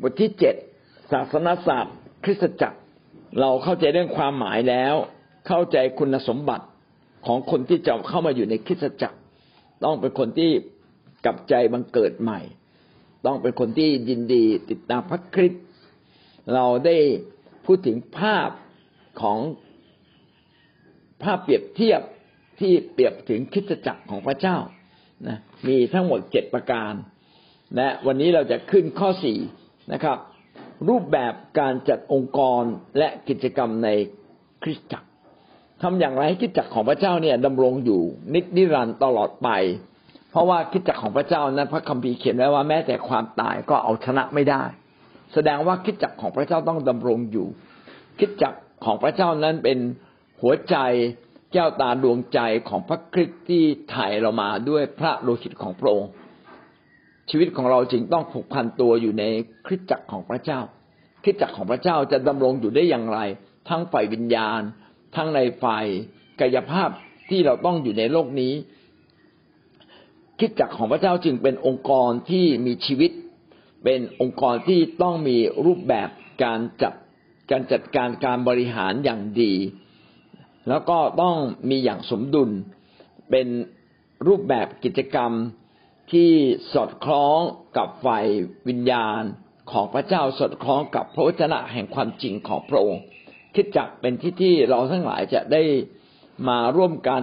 บทที่เจ็ดศาสนศาสตร์ คริสตจักร เราเข้าใจเรื่องความหมายแล้ว เข้าใจคุณสมบัติของคนที่จะเข้ามาอยู่ในคริสตจักร ต้องเป็นคนที่กลับใจบังเกิดใหม่ ต้องเป็นคนที่ยินดีติดตามพระคริสต์เราได้พูดถึงภาพของภาพเปรียบเทียบที่เปรียบถึงคริสตจักรของพระเจ้านะมีทั้งหมดเจ็ดประการ และวันนี้เราจะขึ้นข้อสี่ นะครับ รูปแบบการจัดองค์กรและกิจกรรมในคริสตจักรทำอย่างไรให้คริสตจักรของพระเจ้าเนี่ยดำรงอยู่นิจนิรันดร์ตลอดไป เพราะว่าคริสตจักรของพระเจ้านั้นพระคัมภีร์เขียนไว้ว่าแม้แต่ความตายก็เอาชนะไม่ได้ แสดงว่าคริสตจักรของพระเจ้าต้องดำรงอยู่คริสตจักรของพระเจ้านั้นเป็นหัวใจแก้วตาดวงใจของพระคริสต์ที่ถ่ายเรามาด้วยพระโลหิตของพระองค์ ชีวิตของเราจึงต้องผูกพันตัวอยู่ในคริสตจักรของพระเจ้า คริสตจักรของพระเจ้าจะดำรงอยู่ได้อย่างไร ทั้งฝ่ายวิญญาณ ทั้งในฝ่ายกายภาพที่เราต้องอยู่ในโลกนี้ คริสตจักรของพระเจ้าจึงเป็นองค์กรที่มีชีวิต เป็นองค์กรที่ต้องมีรูปแบบการจัดการจัดการการบริหารอย่างดี แล้วก็ต้องมีอย่างสมดุล เป็นรูปแบบกิจกรรม ที่สอดคล้องกับฝ่ายวิญญาณของพระเจ้าสอดคล้องกับพระวจนะแห่งความจริงของพระองค์คิดจักเป็นที่ที่เราทั้งหลายจะได้มาร่วมกัน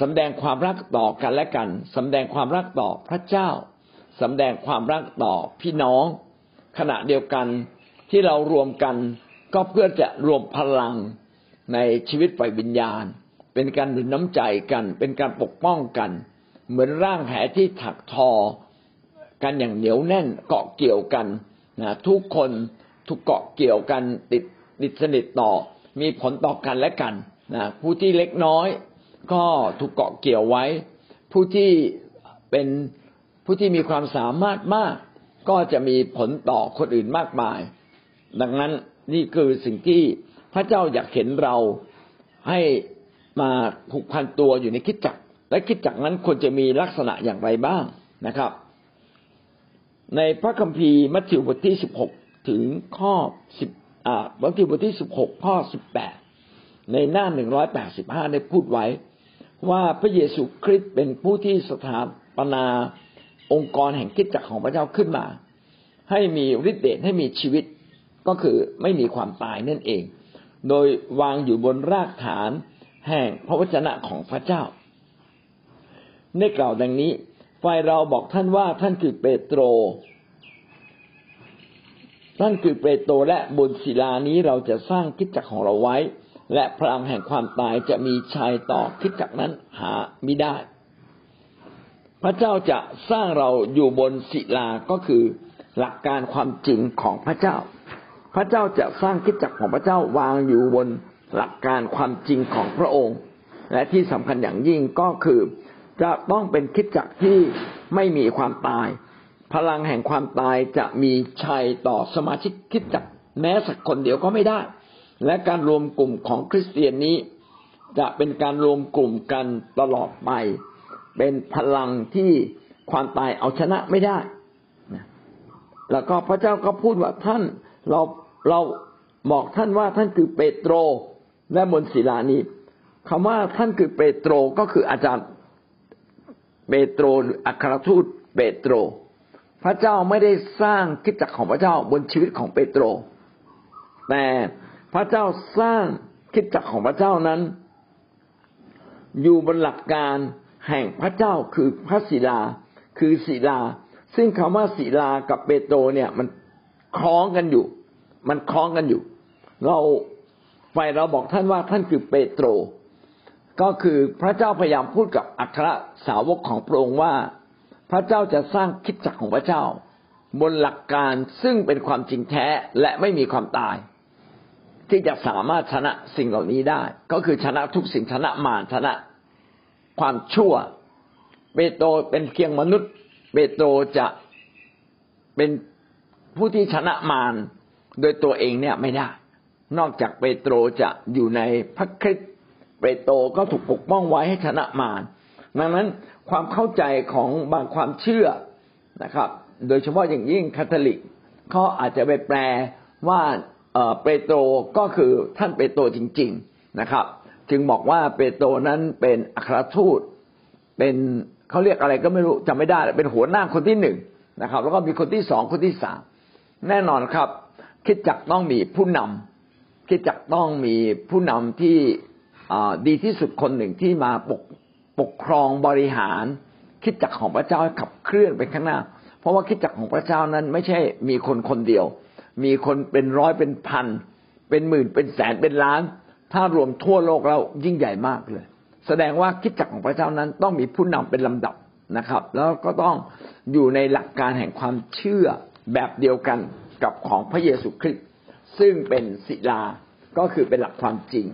สำแดงความรักต่อกันและกันสำแดงความรักต่อพระเจ้าสำแดงความรักต่อพี่น้อง ขณะเดียวกันที่เรารวมกันก็เพื่อจะรวมพลังในชีวิตฝ่ายวิญญาณ เป็นการหนุนน้ำใจกัน เป็นการปกป้องกัน เหมือนร่างแหที่ถักทอ กันอย่างเหนียวแน่นเกาะเกี่ยวกันนะทุกคนถูกเกาะเกี่ยวกันติดติดสนิทต่อ มีผลต่อกันและกันนะผู้ที่เล็กน้อย ก็ถูกเกาะเกี่ยวไว้ ผู้ที่เป็นผู้ที่มีความสามารถมาก ก็จะมีผลต่อคนอื่นมากมาย ดังนั้นนี่คือสิ่งที่พระเจ้าอยากเห็นเราให้มาผูกพันตัวอยู่ในคิดจัก และคิดจักนั้นควรจะมีลักษณะอย่างไรบ้างนะครับ ในพระคัมภีร์มัทธิวบทที่สิบหกถึงข้อสิบอ่ามัทธิวบทที่สิบหกข้อสิบแปดในหน้าหนึ่งร้อยแปดสิบห้าได้พูดไว้ ว่าพระเยซูคริสต์เป็นผู้ที่สถาปนาองค์กรแห่งคิดจักของพระเจ้าขึ้นมา ให้มีฤทธิ์เดชให้มีชีวิตก็คือไม่มีความตายนั่นเอง โดยวางอยู่บนรากฐานแห่งพระวจนะของพระเจ้า ได้กล่าวดังนี้ฝ่ายเราบอกท่านว่าท่านคือเปโตร ท่านคือเปโตรและบนศิลานี้เราจะสร้างคิดจักของเราไว้ และพลังแห่งความตายจะมีชัยต่อคิดจักนั้นหาไม่ได้ พระเจ้าจะสร้างเราอยู่บนศิลาก็คือหลักการความจริงของพระเจ้า พระเจ้าจะสร้างคิดจักของพระเจ้าวางอยู่บนหลักการความจริงของพระองค์ และที่สำคัญอย่างยิ่งก็คือ จะต้องเป็นคิดจักที่ไม่มีความตาย พลังแห่งความตายจะมีชัยต่อสมาชิกคิดจักแม้สักคนเดียวก็ไม่ได้ และการรวมกลุ่มของคริสเตียนนี้ จะเป็นการรวมกลุ่มกันตลอดไป เป็นพลังที่ความตายเอาชนะไม่ได้แล้วก็พระเจ้าก็พูดว่าท่านเราเราบอกท่านว่าท่านคือเปโตรและบนศิลานี้คำว่าท่านคือเปโตรก็คืออาจารย์ เปโตรอัครทูตเปโตร พระเจ้าไม่ได้สร้างคิดจักของพระเจ้าบนชีวิตของเปโตร แต่พระเจ้าสร้างคิดจักของพระเจ้านั้น อยู่บนหลักการแห่งพระเจ้าคือพระศิลา คือศิลา ซึ่งคำว่าศิลากับเปโตรเนี่ยมันคล้องกันอยู่ มันคล้องกันอยู่ เราไฟเราบอกท่านว่าท่านคือเปโตร ก็คือพระเจ้าพยายามพูดกับอัครสาวกของพระองค์ว่า พระเจ้าจะสร้างคิดจักรของพระเจ้า บนหลักการซึ่งเป็นความจริงแท้และไม่มีความตาย ที่จะสามารถชนะสิ่งเหล่านี้ได้ ก็คือชนะทุกสิ่งชนะมารชนะ ความชั่ว เปโตรเป็นเพียงมนุษย์ เปโตรจะเป็นผู้ที่ชนะมารโดยตัวเองเนี่ยไม่ได้ นอกจากเปโตรจะอยู่ในพระคริสต เปโตรก็ถูกปกป้องไว้ให้ชนะมารดังนั้นความเข้าใจของบางความเชื่อนะครับ โดยเฉพาะอย่างยิ่งคาทอลิกเขาอาจจะไปแปลว่าเปโตรก็คือท่านเปโตรจริง ๆนะครับ จึงบอกว่าเปโตรนั้นเป็นอัครทูต เป็นเขาเรียกอะไรก็ไม่รู้จำไม่ได้ เป็นหัวหน้าคนที่หนึ่งนะครับ แล้วก็มีคนที่สองคนที่สามแน่นอนครับ คิดจักต้องมีผู้นำคิดจักต้องมีผู้นำที่ ดีที่สุดคนหนึ่งที่มาปกปกครองบริหารคิดจักของพระเจ้าขับเคลื่อนไปข้างหน้า เพราะว่าคิดจักของพระเจ้านั้นไม่ใช่มีคนคนเดียว มีคนเป็นร้อยเป็นพัน เป็นหมื่นเป็นแสนเป็นล้าน ถ้ารวมทั่วโลกแล้วยิ่งใหญ่มากเลย แสดงว่าคิดจักของพระเจ้านั้นต้องมีผู้นำเป็นลำดับนะครับ แล้วก็ต้องอยู่ในหลักการแห่งความเชื่อแบบเดียวกันกับของพระเยซูคริสต์ซึ่งเป็นศิลาก็คือเป็นหลักความจริง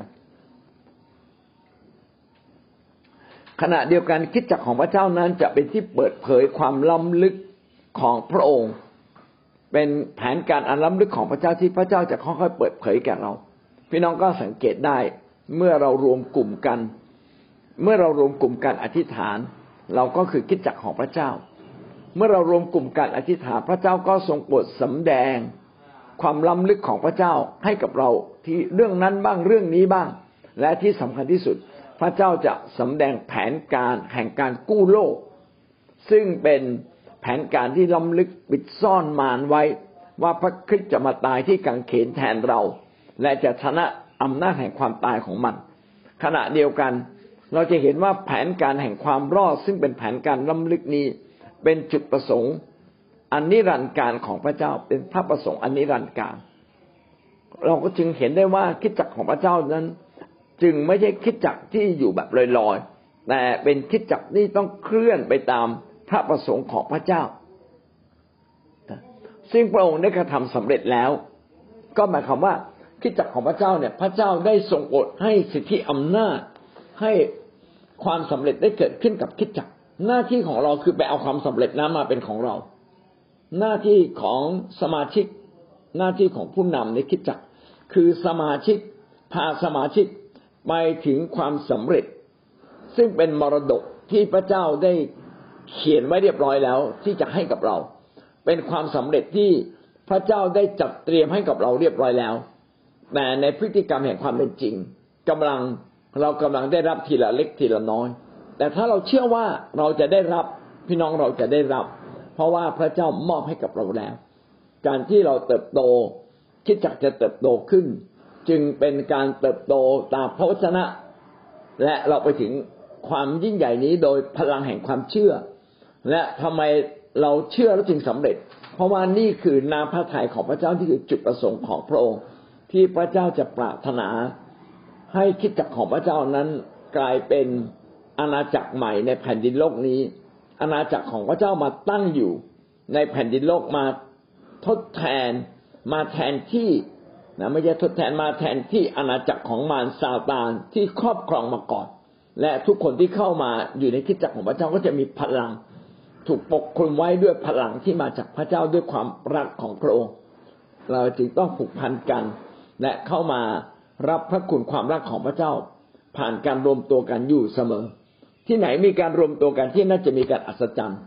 ขณะเดียวกันคิดจักของพระเจ้านั้นจะเป็นที่เปิดเผยความล้ำลึกของพระองค์ เป็นแผนการอันล้ำลึกของพระเจ้าที่พระเจ้าจะค่อยๆเปิดเผยแก่เรา พี่น้องก็สังเกตได้เมื่อเรารวมกลุ่มกัน เมื่อเรารวมกลุ่มกันอธิษฐาน เราก็คือคิดจักของพระเจ้า เมื่อเรารวมกลุ่มกันอธิษฐานพระเจ้าก็ทรงโปรดสำแดง ความล้ำลึกของพระเจ้าให้กับเราที่เรื่องนั้นบ้างเรื่องนี้บ้าง และที่สำคัญที่สุด พระเจ้าจะสำแดงแผนการแห่งการกู้โลก ซึ่งเป็นแผนการที่ล้ำลึกปิดซ่อนมารไว้ ว่าพระคริสต์จะมาตายที่กังเขนแทนเรา และจะชนะอำนาจแห่งความตายของมัน ขณะเดียวกัน เราจะเห็นว่าแผนการแห่งความรอด ซึ่งเป็นแผนการล้ำลึกนี้ เป็นจุดประสงค์ อันนิรันดร์การของพระเจ้าเป็นพระประสงค์อันนิรันดร์การ เราก็จึงเห็นได้ว่าคิดจักรของพระเจ้านั้น จึงไม่ใช่คิดจักที่อยู่แบบลอยๆแต่เป็นคิดจักที่ต้องเคลื่อนไปตามพระประสงค์ของพระเจ้า ซึ่งพระองค์ได้กระทำสำเร็จแล้ว ก็หมายความว่าคิดจักของพระเจ้าเนี่ย พระเจ้าได้ทรงอดให้สิทธิอำนาจ ให้ความสำเร็จได้เกิดขึ้นกับคิดจักหน้าที่ของเราคือไปเอาความสำเร็จนั้นมาเป็นของเรา หน้าที่ของสมาชิก หน้าที่ของผู้นำในคิดจักคือสมาชิกพาสมาชิก ไปถึงความสำเร็จ ซึ่งเป็นมรดกที่พระเจ้าได้เขียนไว้เรียบร้อยแล้ว ที่จะให้กับเรา เป็นความสำเร็จที่พระเจ้าได้จัดเตรียมให้กับเราเรียบร้อยแล้ว แต่ในพฤติกรรมแห่งความเป็นจริงกำลังเรากำลังได้รับทีละเล็กทีละน้อย แต่ถ้าเราเชื่อว่าเราจะได้รับพี่น้องเราจะได้รับ เพราะว่าพระเจ้ามอบให้กับเราแล้ว การที่เราเติบโตคิดจักจะเติบโตขึ้น จึงเป็นการเติบโตตามพระวจนะ และเราไปถึงความยิ่งใหญ่นี้โดยพลังแห่งความเชื่อ และทำไมเราเชื่อแล้วจึงสำเร็จ เพราะว่านี่คือนาพระทัยของพระเจ้าที่คือจุดประสงค์ของพระองค์ ที่พระเจ้าจะปรารถนา ให้คิดจักของพระเจ้านั้นกลายเป็นอาณาจักรใหม่ในแผ่นดินโลกนี้ อาณาจักรของพระเจ้ามาตั้งอยู่ในแผ่นดินโลกมาทดแทนมาแทนที่ นะไม่ใช่ทดแทนมาแทนที่อาณาจักรของมารซาตานที่ครอบครองมาก่อน และทุกคนที่เข้ามาอยู่ในคิดจักรของพระเจ้าก็จะมีพลัง ถูกปกคลุมไว้ด้วยพลังที่มาจากพระเจ้าด้วยความรักของพระองค์ เราจึงต้องผูกพันกัน และเข้ามารับพระคุณความรักของพระเจ้า ผ่านการรวมตัวกันอยู่เสมอ ที่ไหนมีการรวมตัวกันที่น่าจะมีการอัศจรรย์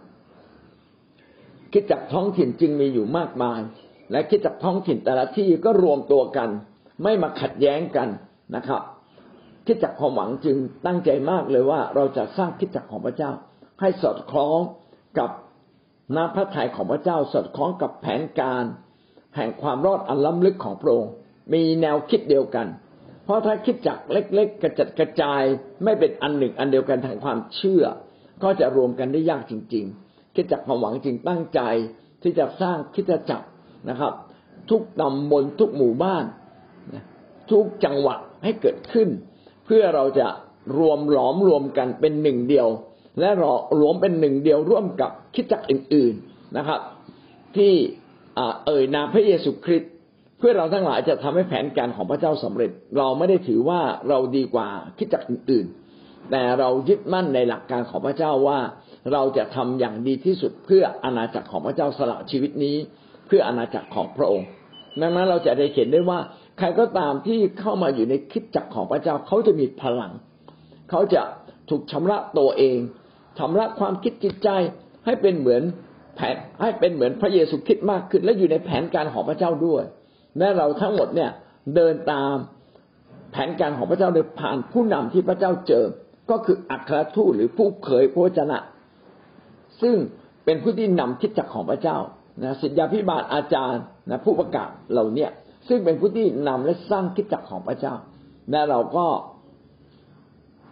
คิดจักท้องถิ่นจึงมีอยู่มากมาย และคิดจักท้องถิ่นแต่ละที่ก็รวมตัวกัน ไม่มาขัดแย้งกันนะครับคิดจักความหวังจึงตั้งใจมากเลยว่าเราจะสร้างคิดจักของพระเจ้า ให้สอดคล้องกับน้ำพระทัยของพระเจ้า สอดคล้องกับแผนการ แห่งความรอดอันล้ำลึกของพระองค์มีแนวคิดเดียวกัน เพราะถ้าคิดจักเล็ก ๆ กระจัดกระจายไม่เป็นอันหนึ่งอันเดียวกันทางความเชื่อ ก็จะรวมกันได้ยากจริง ๆ คิดจักความหวังจริงตั้งใจที่จะสร้างคิดจักร นะครับ ทุกตำบลทุกหมู่บ้าน ทุกจังหวัดให้เกิดขึ้น เพื่อเราจะรวมหลอมรวมกันเป็นหนึ่งเดียว และรวมเป็นหนึ่งเดียวร่วมกับคิดจักรอื่น ๆนะครับ ที่เอ่ยนามพระเยซูคริสต์เพื่อเราทั้งหลายจะทำให้แผนการของพระเจ้าสำเร็จ เราไม่ได้ถือว่าเราดีกว่าคิดจักอื่นๆ แต่เรายึดมั่นในหลักการของพระเจ้าว่าเราจะทำอย่างดีที่สุดเพื่ออาณาจักรของพระเจ้าสละชีวิตนี้ พื่ออาณาจักรของพระองค์ ดังนั้นเราจะได้เห็นได้ว่า ใครก็ตามที่เข้ามาอยู่ในคิดจักรของพระเจ้าเขาจะมีพลัง เขาจะถูกชำระตัวเองชำระความคิดจิตใจให้เป็นเหมือนแผนให้เป็นเหมือนพระเยซูคริสต์มากขึ้น และอยู่ในแผนการของพระเจ้าด้วยและเราทั้งหมดเนี่ยเดินตามแผนการของพระเจ้าโดยผ่านผู้นำที่พระเจ้าเจอ ก็คืออัครทูตหรือผู้เผยพระวจนะ ซึ่งเป็นผู้ที่นำคิดจักของพระเจ้า นะศิษยาพิบาลอาจารย์นะผู้ประกาศเหล่านี้ซึ่งเป็นผู้ที่นำและสร้างคิดจักของพระเจ้าและเราก็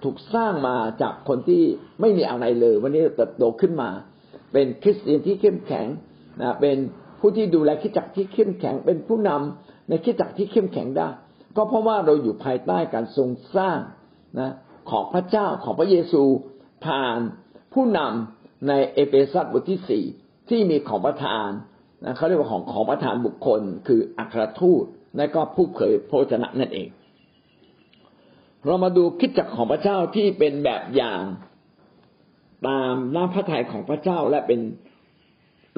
ถูกสร้างมาจากคนที่ไม่มีอะไรเลย วันนี้เติบโตขึ้นมา เป็นคริสเตียนที่เข้มแข็งนะเป็นผู้ที่ดูแลคิดจักที่เข้มแข็ง เป็นผู้นำในคิดจักที่เข้มแข็งได้ ก็เพราะว่าเราอยู่ภายใต้การทรงสร้างนะของพระเจ้าของพระเยซูผ่านผู้นำในเอเฟซัสบทที่สี่ ที่มีของประทานนะเขาเรียกว่าของของประทานบุคคล คืออัครทูตและก็ผู้เผยพระชนะนั่นเอง เรามาดูคิดจักของพระเจ้าที่เป็นแบบอย่างตามน้ำพระทัยของพระเจ้าและเป็น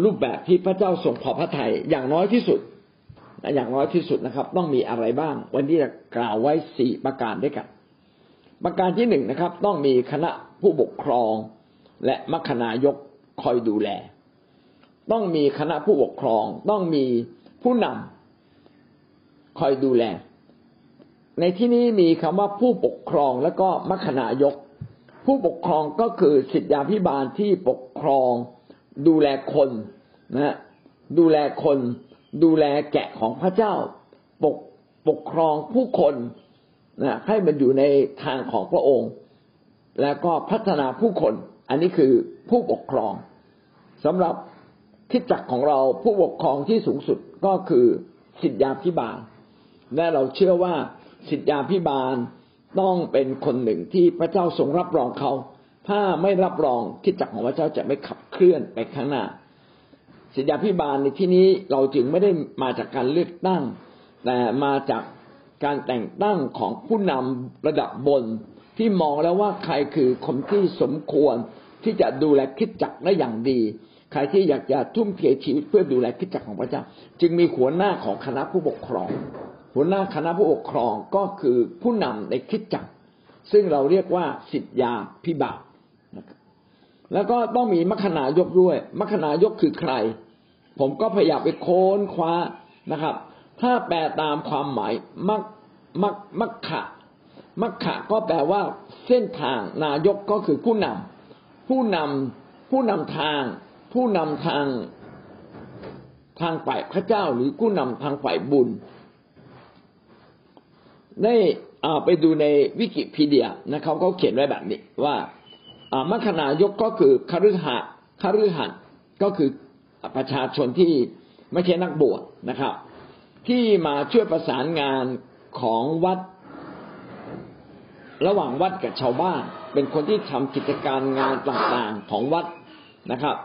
รูปแบบที่พระเจ้าทรงพอพระทัยอย่างน้อยที่สุดอย่างน้อยที่สุดนะครับ ต้องมีอะไรบ้าง วันนี้จะกล่าวไว้สี่ประการด้วยกัน ประการที่หนึ่งนะครับ ต้องมีคณะผู้ปกครอง และมัคณายกคอยดูแล ต้องมีคณะผู้ปกครอง ต้องมีผู้นำคอยดูแล ในที่นี้มีคำว่าผู้ปกครองแล้วก็มัคคณายก ผู้ปกครองก็คือสิทธาพิบาลที่ปกครอง ดูแลคนนะดูแลคน ดูแลแกะของพระเจ้า ปกปกครองผู้คนนะให้มันอยู่ในทางของพระองค์ แล้วก็พัฒนาผู้คน อันนี้คือผู้ปกครองสำหรับ คิดจักของเราผู้ปกครองที่สูงสุดก็คือสิทธยาพิบาล และเราเชื่อว่าสิทธยาพิบาลต้องเป็นคนหนึ่งที่พระเจ้าทรงรับรองเขา ถ้าไม่รับรองคิดจักของพระเจ้าจะไม่ขับเคลื่อนไปข้างหน้าสิทธยาพิบาลในที่นี้เราจึงไม่ได้มาจากการเลือกตั้ง แต่มาจากการแต่งตั้งของผู้นำระดับบนที่มองแล้วว่าใครคือคนที่สมควรที่จะดูแลคิดจักได้อย่างดี ใครที่อยากจะทุ่มเทชีวิตเพื่อดูแลคิดจักรของพระเจ้า จึงมีหัวหน้าของคณะผู้ปกครอง หัวหน้าคณะผู้ปกครองก็คือผู้นำในคิดจักร ซึ่งเราเรียกว่าสิทธยาพิบาลแล้วก็ต้องมีมัคณายกด้วย มัคณายกคือใคร ผมก็พยายามไปโค้นคว้านะครับ ถ้าแปลตามความหมายมักมักมักขะมักขะก็แปลว่าเส้นทางนายกก็คือผู้นำผู้นำผู้นำทาง ผู้นำทางทางฝ่ายพระเจ้าหรือผู้นำทางฝ่ายบุญได้ไปดูในวิกิพีเดียนะครับเขาเขียนไว้แบบนี้ว่ามัคคณายกก็คือคฤหะคฤหันก็คือประชาชนที่ไม่ใช่นักบวชนะครับ ที่มาช่วยประสานงานของวัด ระหว่างวัดกับชาวบ้าน เป็นคนที่ทำกิจการงานต่างๆของวัดนะครับ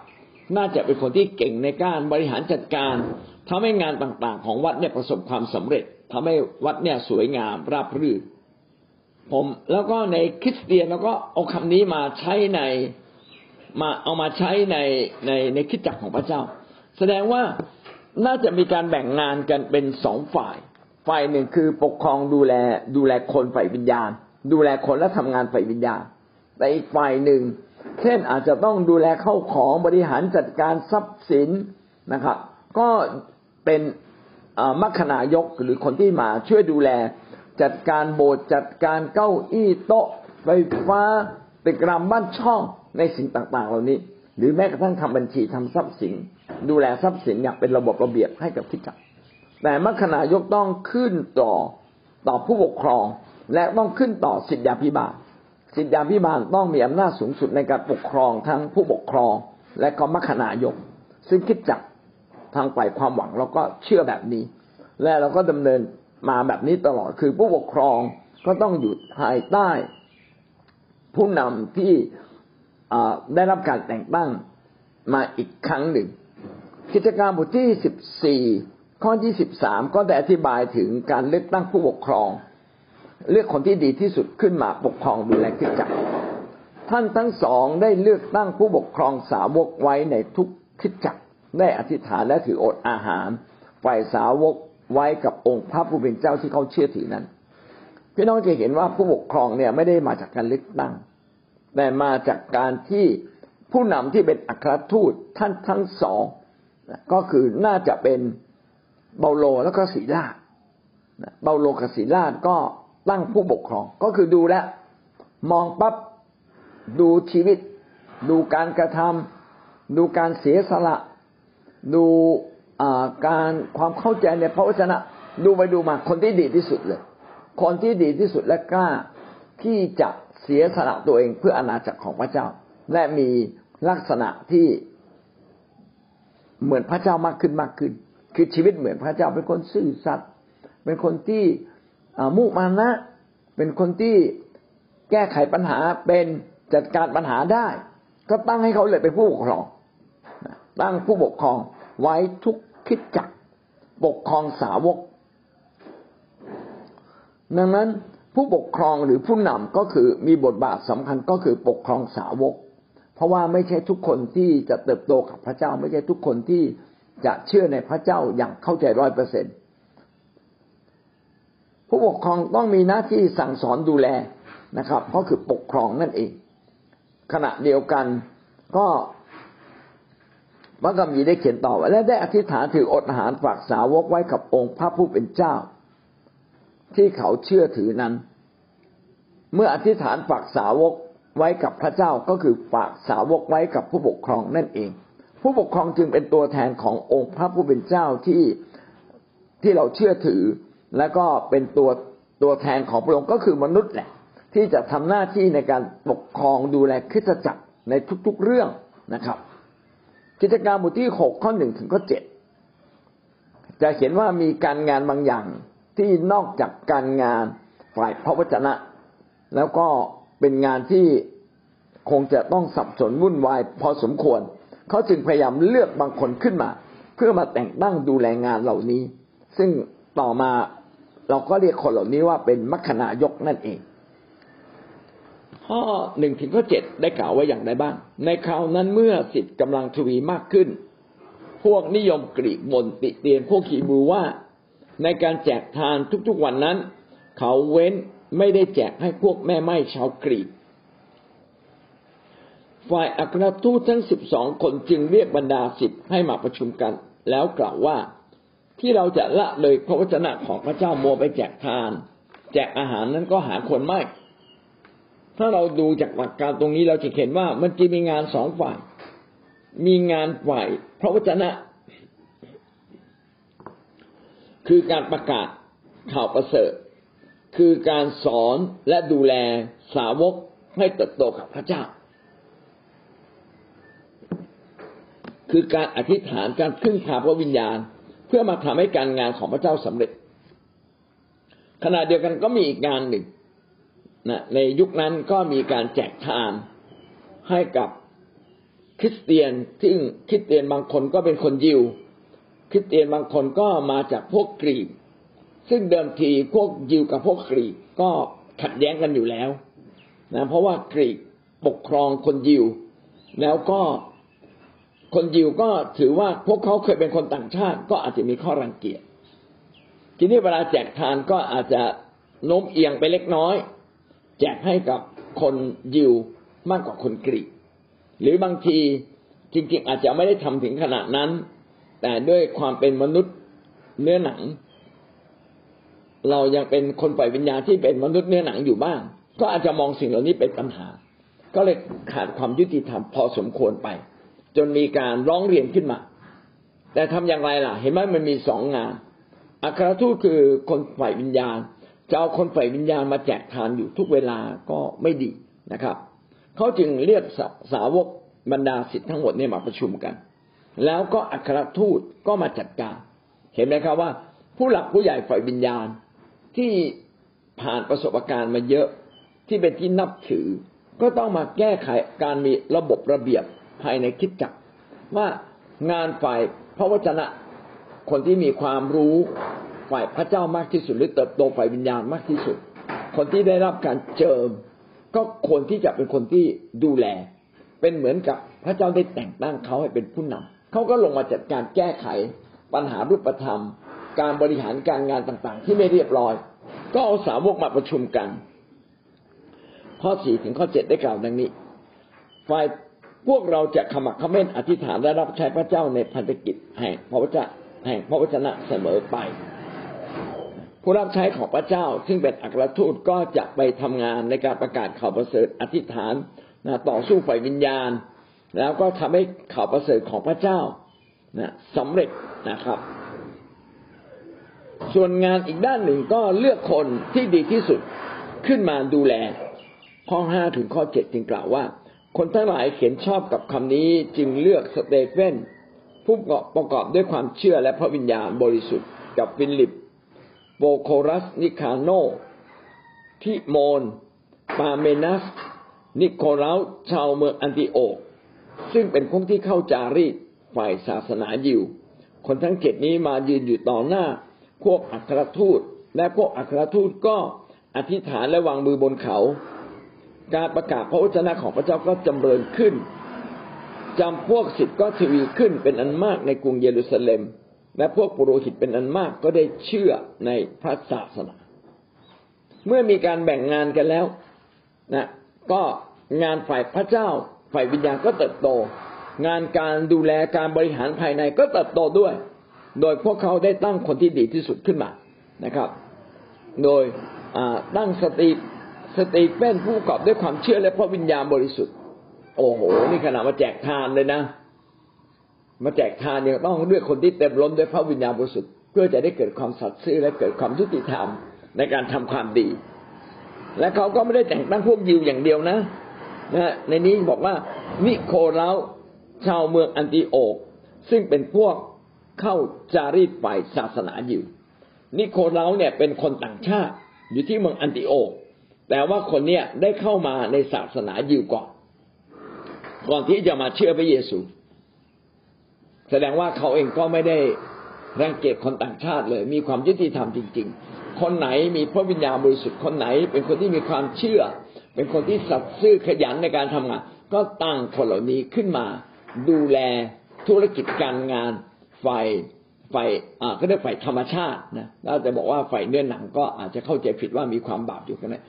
น่าจะเป็นคนที่เก่งในการบริหารจัดการทำให้งานต่างๆ ของวัดเนี่ยประสบความสำเร็จทำให้วัดเนี่ยสวยงามราบรื่นผมแล้วก็ในคริสเตียนแล้วก็เอาคำนี้มาใช้ในมาเอามาใช้ในในในคิดจักของพระเจ้า แสดงว่าน่าจะมีการแบ่งงานกันเป็นสองฝ่าย ฝ่ายหนึ่งคือปกครองดูแลดูแลคนฝ่ายวิญญาณ ดูแลคนและทำงานฝ่ายวิญญาณแต่อีกฝ่ายหนึ่ง เช่นอาจจะต้องดูแลเข้าของบริหารจัดการทรัพย์สินนะครับ ก็เป็นมัคคณายกหรือคนที่มาช่วยดูแล จัดการโบสถ์จัดการเก้าอี้โต๊ะไฟฟ้าตึกรามบ้านช่องในสิ่งต่างๆ เหล่านี้ หรือแม้กระทั่งทำบัญชีทำทรัพย์สิน ดูแลทรัพย์สินอย่างเป็นระบบระเบียบให้กับทิจักแต่มัคคณายกต้องขึ้นต่อต่อผู้ปกครอง และต้องขึ้นต่อสิทธยาพิบาล สิทธยาพิบาลต้องมีอำนาจสูงสุดในการปกครองทั้งผู้ปกครองและก็มัคคณายก ซึ่งคิดจักทางฝ่ายความหวังเราก็เชื่อแบบนี้ และเราก็ดำเนินมาแบบนี้ตลอดคือผู้ปกครองก็ต้องอยู่ภายใต้ ผู้นำที่ได้รับการแต่งตั้งมาอีกครั้งหนึ่ง กิจการบทที่สิบสี่ข้อที่สิบสามก็ได้อธิบายถึงการเลือกตั้งผู้ปกครอง เลือกคนที่ดีที่สุดขึ้นมาปกครองดูแลกิจจักรท่านทั้งสองได้เลือกตั้งผู้ปกครองสาวกไว้ในทุกคิดจักรได้อธิษฐานและถืออดอาหารฝ่ายสาวกไว้กับองค์พระผู้เป็นเจ้าที่เขาเชื่อถือนั้น พี่น้องจะเห็นว่าผู้ปกครองเนี่ยไม่ได้มาจากการเลือกตั้ง แต่มาจากการที่ผู้นำที่เป็นอัครทูตท่านทั้งสองก็คือน่าจะเป็นเบาโลแล้วก็ศีลาดเบาโลกับศีลาดก็ ตั้งผู้ปกครอง ก็คือดูแลมองปั๊บดูชีวิต ดูการกระทำดูการเสียสละ ดูการความเข้าใจในพระวจนะ ดูไปดูมาคนที่ดีที่สุดเลย คนที่ดีที่สุดและกล้าที่จะเสียสละตัวเองเพื่ออนาจักรของพระเจ้า และมีลักษณะที่เหมือนพระเจ้ามากขึ้นมากขึ้น คือชีวิตเหมือนพระเจ้าเป็นคนซื่อสัตย์เป็นคนที่ มุมานะเป็นคนที่แก้ไขปัญหาเป็นจัดการปัญหาได้ ก็ตั้งให้เขาเลยเป็นผู้ปกครองตั้งผู้ปกครองไว้ทุกคิดจักปกครองสาวก ดังนั้นผู้ปกครองหรือผู้นำก็คือมีบทบาทสำคัญก็คือปกครองสาวก เพราะว่าไม่ใช่ทุกคนที่จะเติบโตกับพระเจ้า ไม่ใช่ทุกคนที่จะเชื่อในพระเจ้าอย่างเข้าใจร้อยเปอร์เซ็นต์ ผู้ปกครองต้องมีหน้าที่สั่งสอนดูแลนะครับ ก็คือปกครองนั่นเอง ขณะเดียวกันก็พระกัมภีได้เขียนต่อว่าและได้อธิษฐานถืออดอาหารฝากสาวกไว้กับองค์พระผู้เป็นเจ้า ที่เขาเชื่อถือนั้น เมื่ออธิษฐานฝากสาวกไว้กับพระเจ้าก็คือฝากสาวกไว้กับผู้ปกครองนั่นเอง ผู้ปกครองจึงเป็นตัวแทนขององค์พระผู้เป็นเจ้าที่ที่เราเชื่อถือ และก็เป็นตัวตัวแทนของพระองค์ก็คือมนุษย์แหละ ที่จะทำหน้าที่ในการปกครองดูแลคริสตจักรในทุกๆเรื่องนะครับ กิจการบทที่หกข้อหนึ่งถึงข้อเจ็ดจะเห็นว่ามีการงานบางอย่างที่นอกจากการงานฝ่ายพระวจนะ แล้วก็เป็นงานที่คงจะต้องสับสนวุ่นวายพอสมควร เขาจึงพยายามเลือกบางคนขึ้นมา เพื่อมาแต่งตั้งดูแลงานเหล่านี้ ซึ่งต่อมา เราก็เรียกคนเหล่านี้ว่าเป็นมัคคณายกนั่นเอง ข้อหนึ่งถึงข้อเจ็ดได้กล่าวไว้อย่างไรบ้าง ในคราวนั้นเมื่อสิทธิ์กำลังทวีมากขึ้น พวกนิยมกรีกบนติเตียนพวกขีบูว่า ในการแจกทานทุกๆวันนั้น เขาเว้นไม่ได้แจกให้พวกแม่ไม้ชาวกรีก ฝ่ายอัครทูตทั้งสิบสองคนจึงเรียกบรรดาสิบให้มาประชุมกัน แล้วกล่าวว่า ที่เราจะละเลยพระวจนะของพระเจ้าโมไปแจกทาน แจกอาหารนั้นก็หาคนไม่ ถ้าเราดูจากหลักการตรงนี้เราจะเห็นว่ามันจะมีงานสองฝ่าย มีงานฝ่ายพระวจนะ คือการประกาศข่าวประเสริฐ คือการสอนและดูแลสาวกให้เติบโตกับพระเจ้า คือการอธิษฐานการพึ่งพาพระวิญญาณ เพื่อมาทำให้การงานของพระเจ้าสำเร็จ ขณะเดียวกันก็มีอีกงานหนึ่งนะในยุคนั้นก็มีการแจกทานให้กับคริสเตียนที่งคริสเตียนบางคนก็เป็นคนยิว คริสเตียนบางคนก็มาจากพวกกรีก ซึ่งเดิมทีพวกยิวกับพวกกรีกก็ขัดแย้งกันอยู่แล้วนะเพราะว่ากรีกปกครองคนยิว แล้วก็ คนยิวก็ถือว่าพวกเขาเคยเป็นคนต่างชาติ ก็อาจจะมีข้อรังเกียจทีนี้เวลาแจกทานก็อาจจะโน้มเอียงไปเล็กน้อย แจกให้กับคนยิวมากกว่าคนกรีก หรือบางทีจริงๆอาจจะไม่ได้ทำถึงขนาดนั้น แต่ด้วยความเป็นมนุษย์เนื้อหนัง เรายังเป็นคนปล่อยวิญญาณที่เป็นมนุษย์เนื้อหนังอยู่บ้าง ก็อาจจะมองสิ่งเหล่านี้เป็นปัญหา ก็เลยขาดความยุติธรรมพอสมควรไป จนมีการร้องเรียนขึ้นมา แต่ทำอย่างไรล่ะ เห็นไหมมันมีสองงาน อัครทูตคือคนฝ่ายวิญญาณจะเอาคนฝ่ายวิญญาณมาแจกทานอยู่ทุกเวลาก็ไม่ดีนะครับเขาจึงเรียกสาวกบรรดาสิทธิ์ทั้งหมดเนี่ยมาประชุมกัน แล้วก็อัครทูตก็มาจัดการ เห็นไหมครับว่า ผู้หลักผู้ใหญ่ฝ่ายวิญญาณที่ผ่านประสบการณ์มาเยอะที่เป็นที่นับถือ ก็ต้องมาแก้ไขการมีระบบระเบียบ ภายในคิดจักว่างานฝ่ายพระวจนะ คนที่มีความรู้ฝ่ายพระเจ้ามากที่สุดหรือเติบโตฝ่ายวิญญาณมากที่สุด คนที่ได้รับการเจิม ก็ควรที่จะเป็นคนที่ดูแล เป็นเหมือนกับพระเจ้าได้แต่งตั้งเขาให้เป็นผู้นำเขาก็ลงมาจัดการแก้ไข ปัญหารูปธรรม การบริหารการงานต่างๆ ที่ไม่เรียบร้อย ก็เอาสาวกมาประชุมกัน ข้อสี่ถึงข้อเจ็ดได้กล่าวดังนี้ ฝ่าย พวกเราจะขมักเขม้นอธิษฐานและรับใช้พระเจ้าในพันธกิจแห่งพระวจนะแห่งพระวจนะเสมอไป ผู้รับใช้ของพระเจ้าซึ่งเป็นอัครทูตก็จะไปทำงานในการประกาศข่าวประเสริฐอธิษฐานนะต่อสู้ฝ่ายวิญญาณ แล้วก็ทำให้ข่าวประเสริฐของพระเจ้านะสำเร็จนะครับ ส่วนงานอีกด้านหนึ่งก็เลือกคนที่ดีที่สุดขึ้นมาดูแลข้อห้าถึงข้อเจ็ดจึงกล่าวว่า คนทั้งหลายเห็นชอบกับคำนี้จึงเลือกสเตเฟนผู้ประกอบด้วยความเชื่อและพระวิญญาณบริสุทธิ์กับฟีลิปโปรโครัส นิคาโนร์ ทิโมน ปารเมนัส นิโคลัสชาวเมืองอันติโอก ซึ่งเป็นพวกที่เข้าจารีตฝ่ายศาสนายิว คนทั้งเจ็ดนี้มายืนอยู่ต่อหน้า พวกอัครทูต และพวกอัครทูตก็อธิษฐานและวางมือบนเขา การประกาศพระวจนะของพระเจ้าก็จำเริญขึ้นจำพวกสิทธิ์ก็ทวีขึ้นเป็นอันมากในกรุงเยรูซาเล็ม และพวกปุโรหิตเป็นอันมากก็ได้เชื่อในพระศาสนา เมื่อมีการแบ่งงานกันแล้วนะก็งานฝ่ายพระเจ้าฝ่ายวิญญาณก็เติบโต งานการดูแลการบริหารภายในก็เติบโตด้วย โดยพวกเขาได้ตั้งคนที่ดีที่สุดขึ้นมานะครับ โดยตั้งสติ สติเป็นผู้ประกอบด้วยความเชื่อและพระวิญญาณบริสุทธิ์ โอ้โห นี่ขนาดมาแจกทานเลยนะ มาแจกทานเนี่ยต้องเลือกคนที่เต็มล้นด้วยพระวิญญาณบริสุทธิ์เพื่อจะได้เกิดความสัตย์ซื่อและเกิดความยุติธรรมในการทำความดี และเขาก็ไม่ได้แต่งตั้งพวกยิวอย่างเดียวนะนะในนี้บอกว่านิโคเลาชาวเมืองอันติโอก ซึ่งเป็นพวกเข้าจารีตฝ่ายศาสนายิวนิโคเลาเนี่ยเป็นคนต่างชาติอยู่ที่เมืองอันติโอก แต่ว่าคนเนี้ยได้เข้ามาในศาสนายิวก่อน ก่อนที่จะมาเชื่อพระเยซู แสดงว่าเขาเองก็ไม่ได้รังเกียจคนต่างชาติเลย มีความยุติธรรมจริง ๆ คนไหนมีพระวิญญาณบริสุทธิ์คนไหน เป็นคนที่มีความเชื่อ เป็นคนที่สัตย์ซื่อขยันในการทำงาน ก็ตั้งคนเหล่านี้ขึ้นมา ดูแลธุรกิจการงานฝ่ายฝ่ายอ่าก็เรียกฝ่ายธรรมชาตินะถ้าจะบอกว่าฝ่ายเนื้อหนังก็อาจจะเข้าใจผิดว่ามีความบาปอยู่กันนะ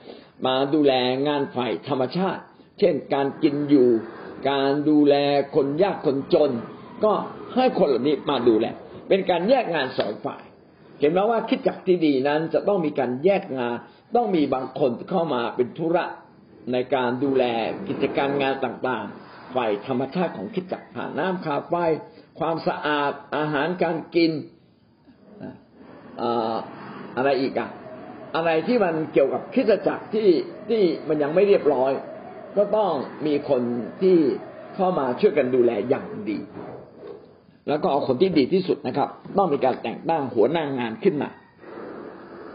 มาดูแลงานฝ่ายธรรมชาติ เช่นการกินอยู่ การดูแลคนยากคนจน ก็ให้คนเหล่านี้มาดูแล เป็นการแยกงานสองฝ่าย เห็นไหมว่าคิดจักที่ดีนั้นจะต้องมีการแยกงาน ต้องมีบางคนเข้ามาเป็นธุระในการดูแลกิจการงานต่างๆ ฝ่ายธรรมชาติของคิดจักผ่านน้ำคาไฟความสะอาดอาหารการกินอะไรอีกอะ อะไรที่มันเกี่ยวกับคิดจักรที่ที่มันยังไม่เรียบร้อย ก็ต้องมีคนที่เข้ามาช่วยกันดูแลอย่างดี แล้วก็เอาคนที่ดีที่สุดนะครับ ต้องมีการแต่งตั้งหัวหน้างงานขึ้นมา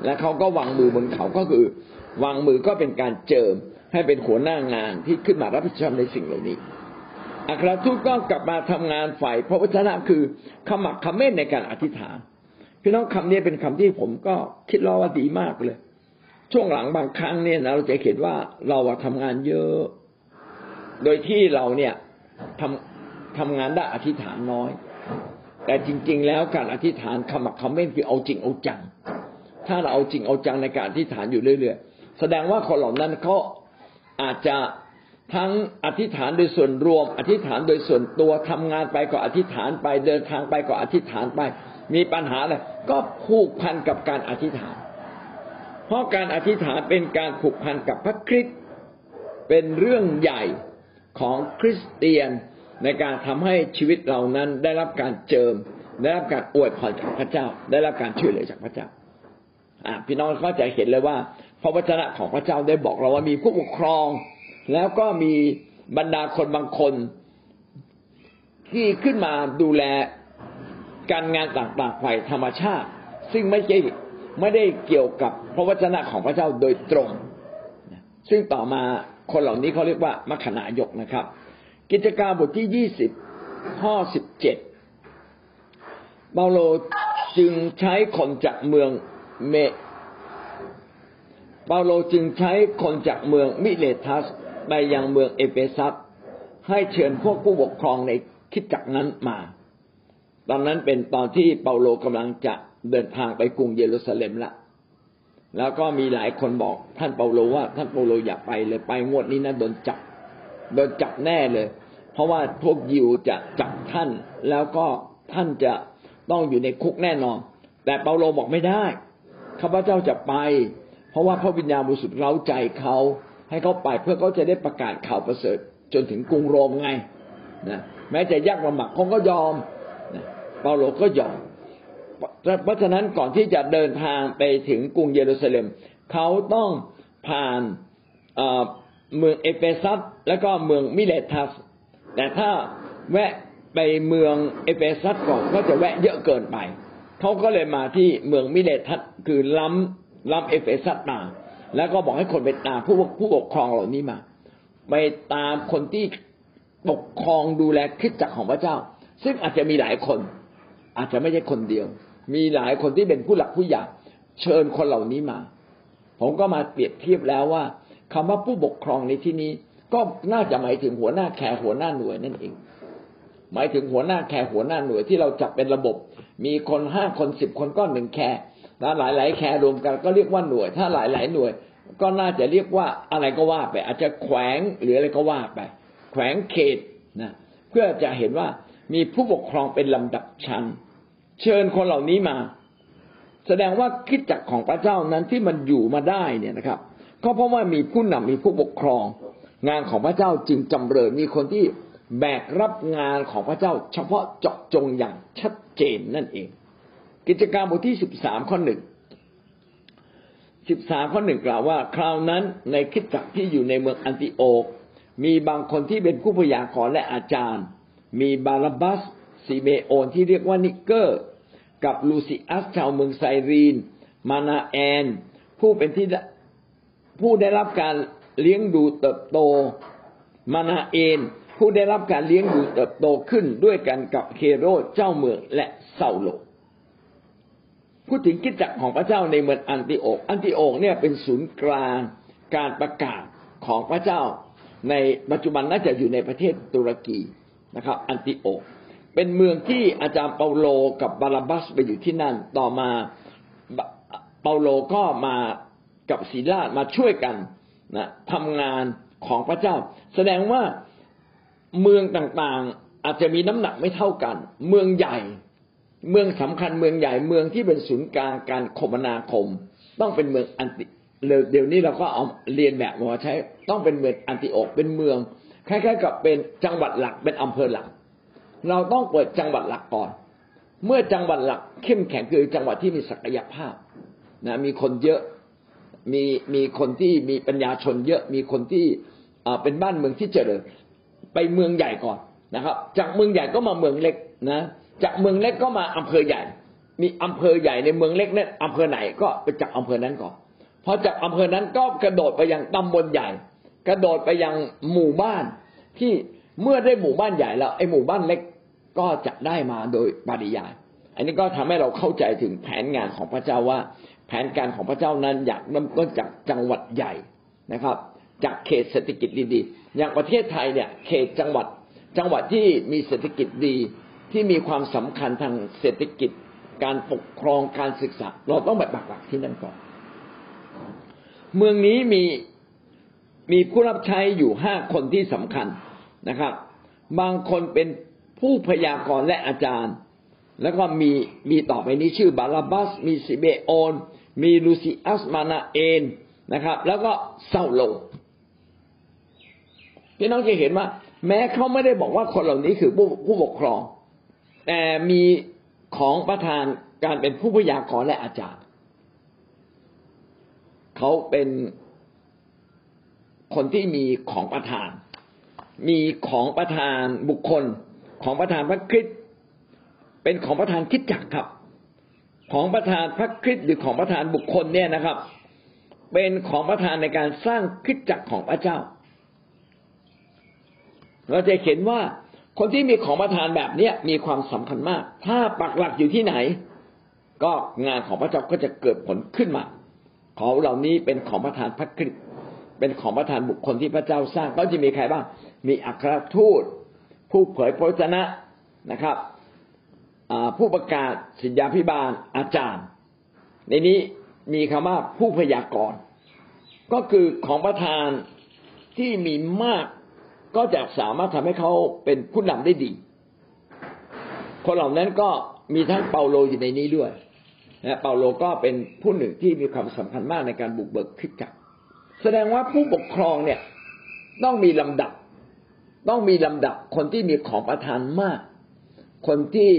และเขาก็วางมือบนเขาก็คือ วางมือก็เป็นการเจิมให้เป็นหัวหน้างานที่ขึ้นมารับผิดชอบในสิ่งเหล่านี้อัครทูตก็กลับมาทำงานฝ่ายพระวจนะคือขมักขม้นในการอธิษฐาน พี่น้องคำนี้เป็นคำที่ผมก็คิดว่าดีมากเลย ช่วงหลังบางครั้งเนี่ยนะเราจะเห็นว่าเราทำงานเยอะ โดยที่เราเนี่ยทำทำงานได้อธิษฐานน้อย แต่จริง ๆ แล้วการอธิษฐานคำคำเม่นคือเอาจริงเอาจัง ถ้าเราเอาจริงเอาจังในการอธิษฐานอยู่เรื่อยๆ แสดงว่าคนเหล่านั้นเขาอาจจะทั้งอธิษฐานโดยส่วนรวม อธิษฐานโดยส่วนตัวทำงานไปก็อธิษฐานไปเดินทางไปก็อธิษฐานไป มีปัญหาอะไรก็ผูกพันกับการอธิษฐาน เพราะการอธิษฐานเป็นการผูกพันกับพระคริสต์เป็นเรื่องใหญ่ของคริสเตียนในการทำให้ชีวิตเรานั้นได้รับการเจิม ได้รับการอวยพรจากพระเจ้า ได้รับการช่วยเหลือจากพระเจ้าอ่าพี่น้องก็จะเห็นเลยว่า พระวจนะของพระเจ้าได้บอกเราว่ามีผู้ปกครอง แล้วก็มีบรรดาคนบางคน ที่ขึ้นมาดูแล การงานต่างๆฝ่ายธรรมชาติ ซึ่งไม่ใช่ไม่ได้เกี่ยวกับพระวจนะของพระเจ้าโดยตรง ซึ่งต่อมาคนเหล่านี้เขาเรียกว่ามัคนายกนะครับ กิจการบทที่ยี่สิบข้อสิบเจ็ดเปาโลจึงใช้คนจากเมืองเมเปาโลจึงใช้คนจากเมืองมิเลทัสไปยังเมืองเอเฟซัสให้เชิญพวกผู้ปกครองในคริสตจักรนั้นมา ตอนนั้นเป็นตอนที่เปาโลกำลังจะเดินทางไปกรุงเยรูซาเล็มละแล้วก็มีหลายคนบอกท่านเปาโลว่าท่านเปาโลอย่าไปเลยไปงวดนี้นะโดนจับโดนจับแน่เลย เพราะว่าพวกยิวจะจับท่าน แล้วก็ท่านจะต้องอยู่ในคุกแน่นอน แต่เปาโลบอกไม่ได้ข้าพเจ้าจะไป เพราะว่าพระวิญญาณบริสุทธิ์เร้าใจเขา ให้เขาไปเพื่อเขาจะได้ประกาศข่าวประเสริฐจนถึงกรุงโรมไงนะแม้จะยากลำบากเขาก็ยอม เปาโลก็ยอมเพราะฉะนั้นก่อนที่จะเดินทางไปถึงกรุงเยรูซาเล็มเขาต้องผ่านเมืองเอเฟซัสแล้วก็เมืองมิเลทัส แต่ถ้าแวะไปเมืองเอเฟซัสก่อนก็จะแวะเยอะเกินไปเขาก็เลยมาที่เมืองมิเลทัสคือล้ำล้ำเอเฟซัสมาแล้วก็บอกให้คนไปตามผู้ผู้ปกครองเหล่านี้มาไปตามคนที่ปกครองดูแลคริสตจักรของพระเจ้า ซึ่งอาจจะมีหลายคน อาจจะไม่ใช่คนเดียว มีหลายคนที่เป็นผู้หลักผู้ใหญ่เชิญคนเหล่านี้มา ผมก็มาเปรียบเทียบแล้วว่าคำว่าผู้ปกครองในที่นี้ ก็น่าจะหมายถึงหัวหน้า care หัวหน้าหน่วยนั่นเอง หมายถึงหัวหน้า care หัวหน้าหน่วยที่เราจัดเป็นระบบ มีคนห้าคนสิบคนก็หนึ่ง care ถ้าหลายหลาย care รวมกันก็เรียกว่าหน่วย ถ้าหลายหลายหน่วย ก็น่าจะเรียกว่าอะไรก็ว่าไป อาจจะแขวงหรืออะไรก็ว่าไป แขวงเขตนะเพื่อจะเห็นว่า มีผู้ปกครองเป็นลำดับชั้น เชิญคนเหล่านี้มา แสดงว่าคิดจักของพระเจ้านั้นที่มันอยู่มาได้เนี่ยนะครับ ก็เพราะว่ามีผู้นำมีผู้ปกครอง งานของพระเจ้าจึงจำเริญมีคนที่แบกรับงานของพระเจ้า เฉพาะเจาะจงอย่างชัดเจนนั่นเอง กิจการบทที่สิบสามข้อหนึ่งสิบสามข้อหนึ่งกล่าวว่า คราวนั้นในคริสตจักรที่อยู่ในเมืองอันติโอก มีบางคนที่เป็นผู้พยากรณ์และอาจารย์ มีบารนาบัสสิเมโอนที่เรียกว่านิเกอร์ กับลูสิอัสชาวเมืองไซรีน มานาเอน ผู้เป็นที่ผู้ได้รับการเลี้ยงดูเติบโต มานาเอน ผู้ได้รับการเลี้ยงดูเติบโตขึ้นด้วยกันกับเฮโรดเจ้าเมืองและเซาโลพูดถึงคริสตจักรของพระเจ้าในเมืองอันติโอก อันติโอกเนี่ยเป็นศูนย์กลางการประกาศของพระเจ้า ในปัจจุบันน่าจะอยู่ในประเทศตุรกี นะครับ อันติโอก เป็นเมืองที่อาจารย์เปาโลกับบารนาบัสไปอยู่ที่นั่น ต่อมาเปาโลก็มากับสิลาสมาช่วยกันนะทำงานของพระเจ้า แสดงว่าเมืองต่างๆอาจจะมีน้ำหนักไม่เท่ากัน เมืองใหญ่ เมืองสำคัญเมืองใหญ่เมืองที่เป็นศูนย์กลางการคมนาคม ต้องเป็นเมืองอันติเดี๋ยวนี้เราก็เอาเรียนแบบมาใช้ต้องเป็นเมืองอันติโอกเป็นเมือง คล้ายๆกับเป็นจังหวัดหลักเป็นอำเภอหลัก เราต้องเปิดจังหวัดหลักก่อน เมื่อจังหวัดหลักเข้มแข็งคือจังหวัดที่มีศักยภาพนะมีคนเยอะมีมีคนที่มีปัญญาชนเยอะมีคนที่เป็นบ้านเมืองที่เจริญไปเมืองใหญ่ก่อนนะครับ จากเมืองใหญ่ก็มาเมืองเล็กนะ จากเมืองเล็กก็มาอำเภอใหญ่ มีอำเภอใหญ่ในเมืองเล็กนั้นอำเภอไหนก็ไปจากอำเภอนั้นก่อนพอจากอำเภอนั้นก็กระโดดไปยังตำบลใหญ่ กระโดดไปยังหมู่บ้านที่เมื่อได้หมู่บ้านใหญ่แล้วไอ้หมู่บ้านเล็กก็จะได้มาโดยปริยาย อันนี้ก็ทำให้เราเข้าใจถึงแผนงานของพระเจ้าว่า แผนการของพระเจ้านั้นอยากเริ่มต้นจากจังหวัดใหญ่นะครับ จากเขตเศรษฐกิจดีๆ อย่างประเทศไทยเนี่ย เขตจังหวัด จังหวัดที่มีเศรษฐกิจดี ที่มีความสำคัญทางเศรษฐกิจ การปกครอง การศึกษา เราต้องไปปักหลักที่นั่นก่อน เมืองนี้มี มีผู้รับใช้อยู่ห้าคนที่สำคัญนะครับ บางคนเป็นผู้พยากรณ์และอาจารย์ แล้วก็มีมีต่อไปนี้ชื่อบาลาบัส มีซิเบโอน มีลูซิอัสมานาเอนนะครับ แล้วก็เซาโลพี่น้องจะเห็นว่า แม้เขาไม่ได้บอกว่าคนเหล่านี้คือผู้ผู้ปกครอง แต่มีของประธานการเป็นผู้พยากรณ์และอาจารย์ เขาเป็น คนที่มีของประธาน มีของประธานบุคคล ของประธานพระคริสต์เป็นของประธานคิดจักครับ ของประธานพระคริสต์หรือของประธานบุคคลเนี่ยนะครับ เป็นของประธานในการสร้างคริสตจักรของพระเจ้า เราจะเห็นว่าคนที่มีของประธานแบบเนี้ยมีความสำคัญมาก ถ้าปักหลักอยู่ที่ไหน ก็งานของพระเจ้าก็จะเกิดผลขึ้นมา ของเหล่านี้เป็นของประธานพระคริสต์ เป็นของประธานบุคคลที่พระเจ้าสร้างก็จะมีใครบ้าง มีอัครทูต ผู้เผยพระวจนะนะครับผู้ประกาศสิญญาพิบาลอาจารย์ ในนี้มีคำว่าผู้พยากรณ์ก็คือของประธานที่มีมากก็จะสามารถทำให้เขาเป็นผู้นำได้ดี คนเหล่านั้นก็มีทั้งเปาโลอยู่ในนี้ด้วยนะเปาโลก็เป็นผู้หนึ่งที่มีความสำคัญมากในการบุกเบิกคริสตจักร แสดงว่าผู้ปกครองเนี่ยต้องมีลำดับ ต้องมีลำดับคนที่มีของประทานมาก คนที่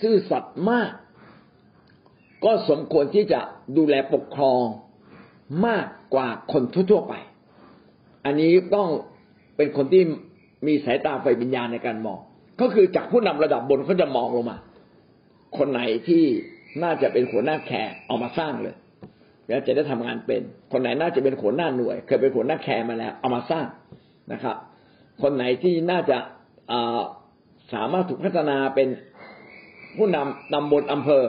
ซื่อสัตย์มาก ก็สมควรที่จะดูแลปกครองมากกว่าคนทั่วๆไป อันนี้ต้องเป็นคนที่มีสายตาฝ่ายวิญญาณในการมอง ก็คือจากผู้นำระดับบนเขาจะมองลงมา คนไหนที่น่าจะเป็นหัวหน้า care เอามาสร้างเลย แล้วจะได้ทำงานเป็น คนไหนน่าจะเป็นหัวหน้าหน่วย เคยเป็นหัวหน้า care มาแล้วเอามาสร้างนะครับ คนไหนที่น่าจะสามารถถูกพัฒนาเป็นผู้นำนำบนอำเภอ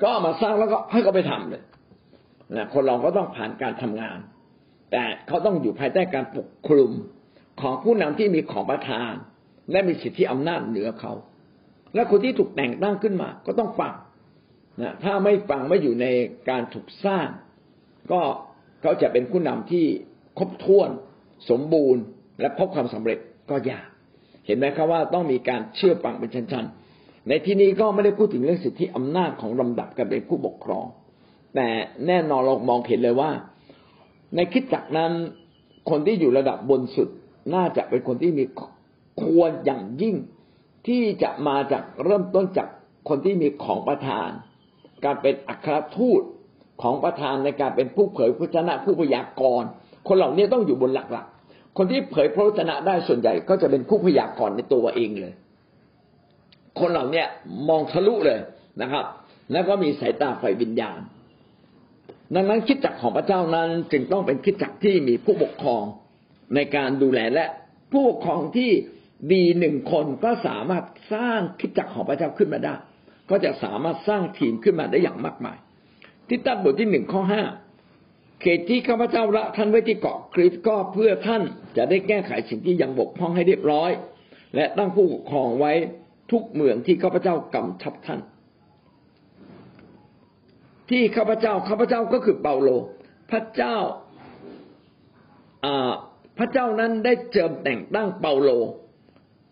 ก็เอามาสร้างแล้วก็ให้เขาไปทำเลยนะคนเราก็ต้องผ่านการทำงาน แต่เขาต้องอยู่ภายใต้การปกคลุมของผู้นำที่มีของประทาน และมีสิทธิอำนาจเหนือเขา และคนที่ถูกแต่งตั้งขึ้นมา ก็ต้องฟังนะถ้าไม่ฟังไม่อยู่ในการถูกสร้าง ก็เขาจะเป็นผู้นำที่ครบถ้วนสมบูรณ์ และพบความสำเร็จก็ยาก เห็นไหมครับว่าต้องมีการเชื่อฟังเป็นชั้นๆ ในที่นี้ก็ไม่ได้พูดถึงเรื่องสิทธิอำนาจของลำดับการเป็นผู้ปกครอง แต่แน่นอนเรามองเห็นเลยว่า ในคิดจักนั้นคนที่อยู่ระดับบนสุดน่าจะเป็นคนที่มีควรอย่างยิ่งที่จะมาจากเริ่มต้นจากคนที่มีของประทาน การเป็นอัครทูต ของประธานในการเป็นผู้เผยพระชนะผู้พยากรณ์คนเหล่านี้ต้องอยู่บนหลักๆ คนที่เผยพระชนะได้ส่วนใหญ่ก็จะเป็นผู้พยากรณ์ในตัวเองเลย คนเหล่านี้มองทะลุเลยนะครับ แล้วก็มีสายตาไฟวิญญาณ ดังนั้นคิดจักของพระเจ้านั้นจึงต้องเป็นคิดจักที่มีผู้ปกครองในการดูแลและผู้ปกครองที่ดีหนึ่งคนก็สามารถสร้างคิดจักของพระเจ้าขึ้นมาได้ ก็จะสามารถสร้างทีมขึ้นมาได้อย่างมากมาย ที่ตั้งบทที่หนึ่งข้อห้าเขตที่ข้าพเจ้าละท่านไว้ที่เกาะคริสก็เพื่อท่านจะได้แก้ไขสิ่งที่ยังบกพร่องให้เรียบร้อย และตั้งผู้ปกครองไว้ทุกเมืองที่ข้าพเจ้ากำชับท่าน ที่ข้าพเจ้าข้าพเจ้าก็คือเปาโล พระเจ้าพระเจ้านั้นได้เจิมแต่งตั้งเปาโล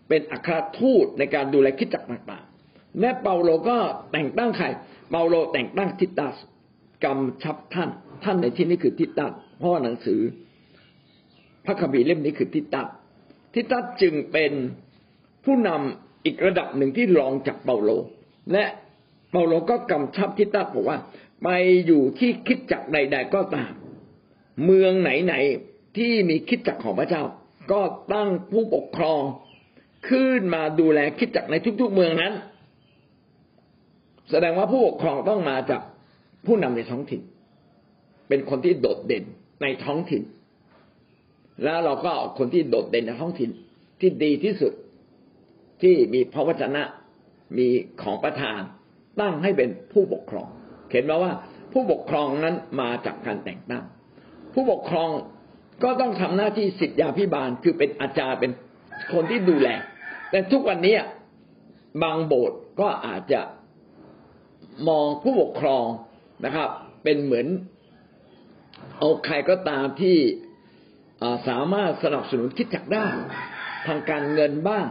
เป็นอัครทูตในการดูแลคิดจักต่างๆและเปาโลก็แต่งตั้งใครเปาโลแต่งตั้งทิตัส กำชับท่าน ท่านในที่นี้คือทิตัสเพราะหนังสือ พระคัมภีร์เล่มนี้คือทิตัสทิตัสจึงเป็นผู้นำอีกระดับหนึ่งที่รองจากเปาโล และเปาโลก็กำชับทิตัสบอกว่า ไปอยู่ที่คิดจักใด ๆ ก็ตาม เมืองไหนๆที่มีคิดจักของพระเจ้า ก็ตั้งผู้ปกครองขึ้นมาดูแลคิดจักในทุก ๆ เมืองนั้น แสดงว่าผู้ปกครองต้องมาจาก ผู้นำในท้องถิ่น เป็นคนที่โดดเด่นในท้องถิ่น แล้วเราก็เอาคนที่โดดเด่นในท้องถิ่นที่ดีที่สุดที่มีพระวจนะมีของประทานตั้งให้เป็นผู้ปกครอง เห็นไหมว่าผู้ปกครองนั้นมาจากการแต่งตั้ง ผู้ปกครองก็ต้องทำหน้าที่สิทธยาพิบาลคือเป็นอาจารย์เป็นคนที่ดูแล แต่ทุกวันนี้บางโบสถ์ก็อาจจะมองผู้ปกครอง นะครับ เป็นเหมือนเอาใครก็ตามที่สามารถสนับสนุนคิดจักได้ ทางการเงินบ้าง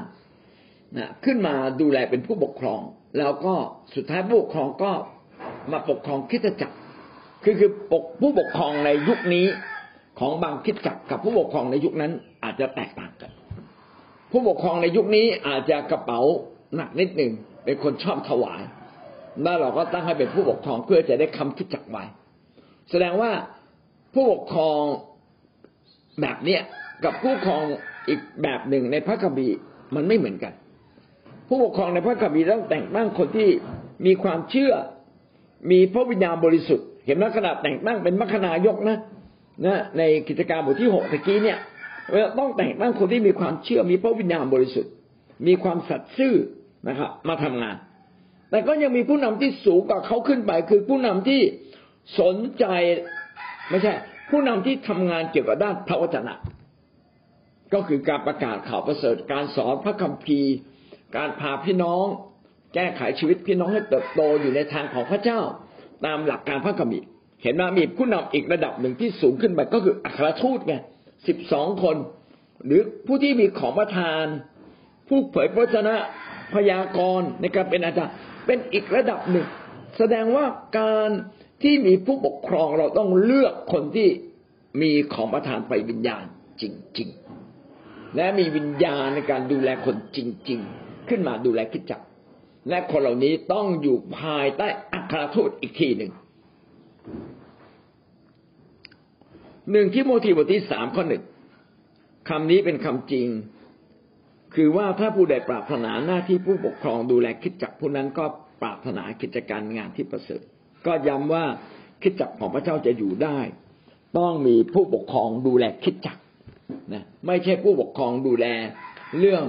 นะขึ้นมาดูแลเป็นผู้ปกครอง แล้วก็สุดท้ายผู้ปกครองก็มาปกครองคิดจักรคือคือปกผู้ปกครองในยุคนี้ของบางคิดจักกับผู้ปกครองในยุคนั้นอาจจะแตกต่างกัน ผู้ปกครองในยุคนี้อาจจะกระเป๋าหนักนิดหนึ่งเป็นคนชอบถวาย แล้วเราก็ตั้งให้เป็นผู้ปกครองเพื่อจะได้คำคิดจักไว้แสดงว่าผู้ปกครองแบบเนี้ยกับผู้ปกครองอีกแบบหนึ่งในพระคัมภีร์มันไม่เหมือนกัน ผู้ปกครองในพระคัมภีร์ต้องแต่งตั้งคนที่มีความเชื่อ มีพระวิญญาณบริสุทธิ์ เห็นไหมขนาดแต่งตั้งเป็นมัคคณายกนะนะในกิจการบทที่หกตะกี้เนี่ยต้องแต่งตั้งคนที่มีความเชื่อมีพระวิญญาณบริสุทธิ์ มีความสัตย์ซื่อนะครับมาทำงาน แต่ก็ยังมีผู้นำที่สูงกว่าเขาขึ้นไป คือผู้นำที่สนใจไม่ใช่ ผู้นำที่ทำงานเกี่ยวกับด้านพระวจนะ ก็คือการประกาศข่าวประเสริฐการสอนพระคัมภีร์ การพาพี่น้อง แก้ไขชีวิตพี่น้องให้เติบโตอยู่ในทางของพระเจ้า ตามหลักการพระคัมภีร์เห็นไหมมีผู้นำอีกระดับหนึ่งที่สูงขึ้นไปก็คืออัครทูตไงสิบสองคน หรือผู้ที่มีของประทาน ผู้เผยพระชนะพยากรณ์ในการเป็นอาจารย์ เป็นอีกระดับหนึ่ง แสดงว่าการที่มีผู้ปกครองเราต้องเลือกคนที่มีของประทานไฟวิญญาณจริง ๆ และมีวิญญาณในการดูแลคนจริง ๆ ขึ้นมาดูแลคิดจักและคนเหล่านี้ต้องอยู่ภายใต้อัครทูตอีกทีหนึ่งหนึ่งที่โมทีบทที่สามข้อหนึ่งคำนี้เป็นคำจริง คือว่าถ้าผู้ใดปรารถนาหน้าที่ผู้ปกครองดูแลคิดจักผู้นั้นก็ปรารถนากิจการงานที่ประเสริฐ ก็ย้ำว่าคิดจักของพระเจ้าจะอยู่ได้ ต้องมีผู้ปกครองดูแลคิดจักนะไม่ใช่ผู้ปกครองดูแลเรื่อง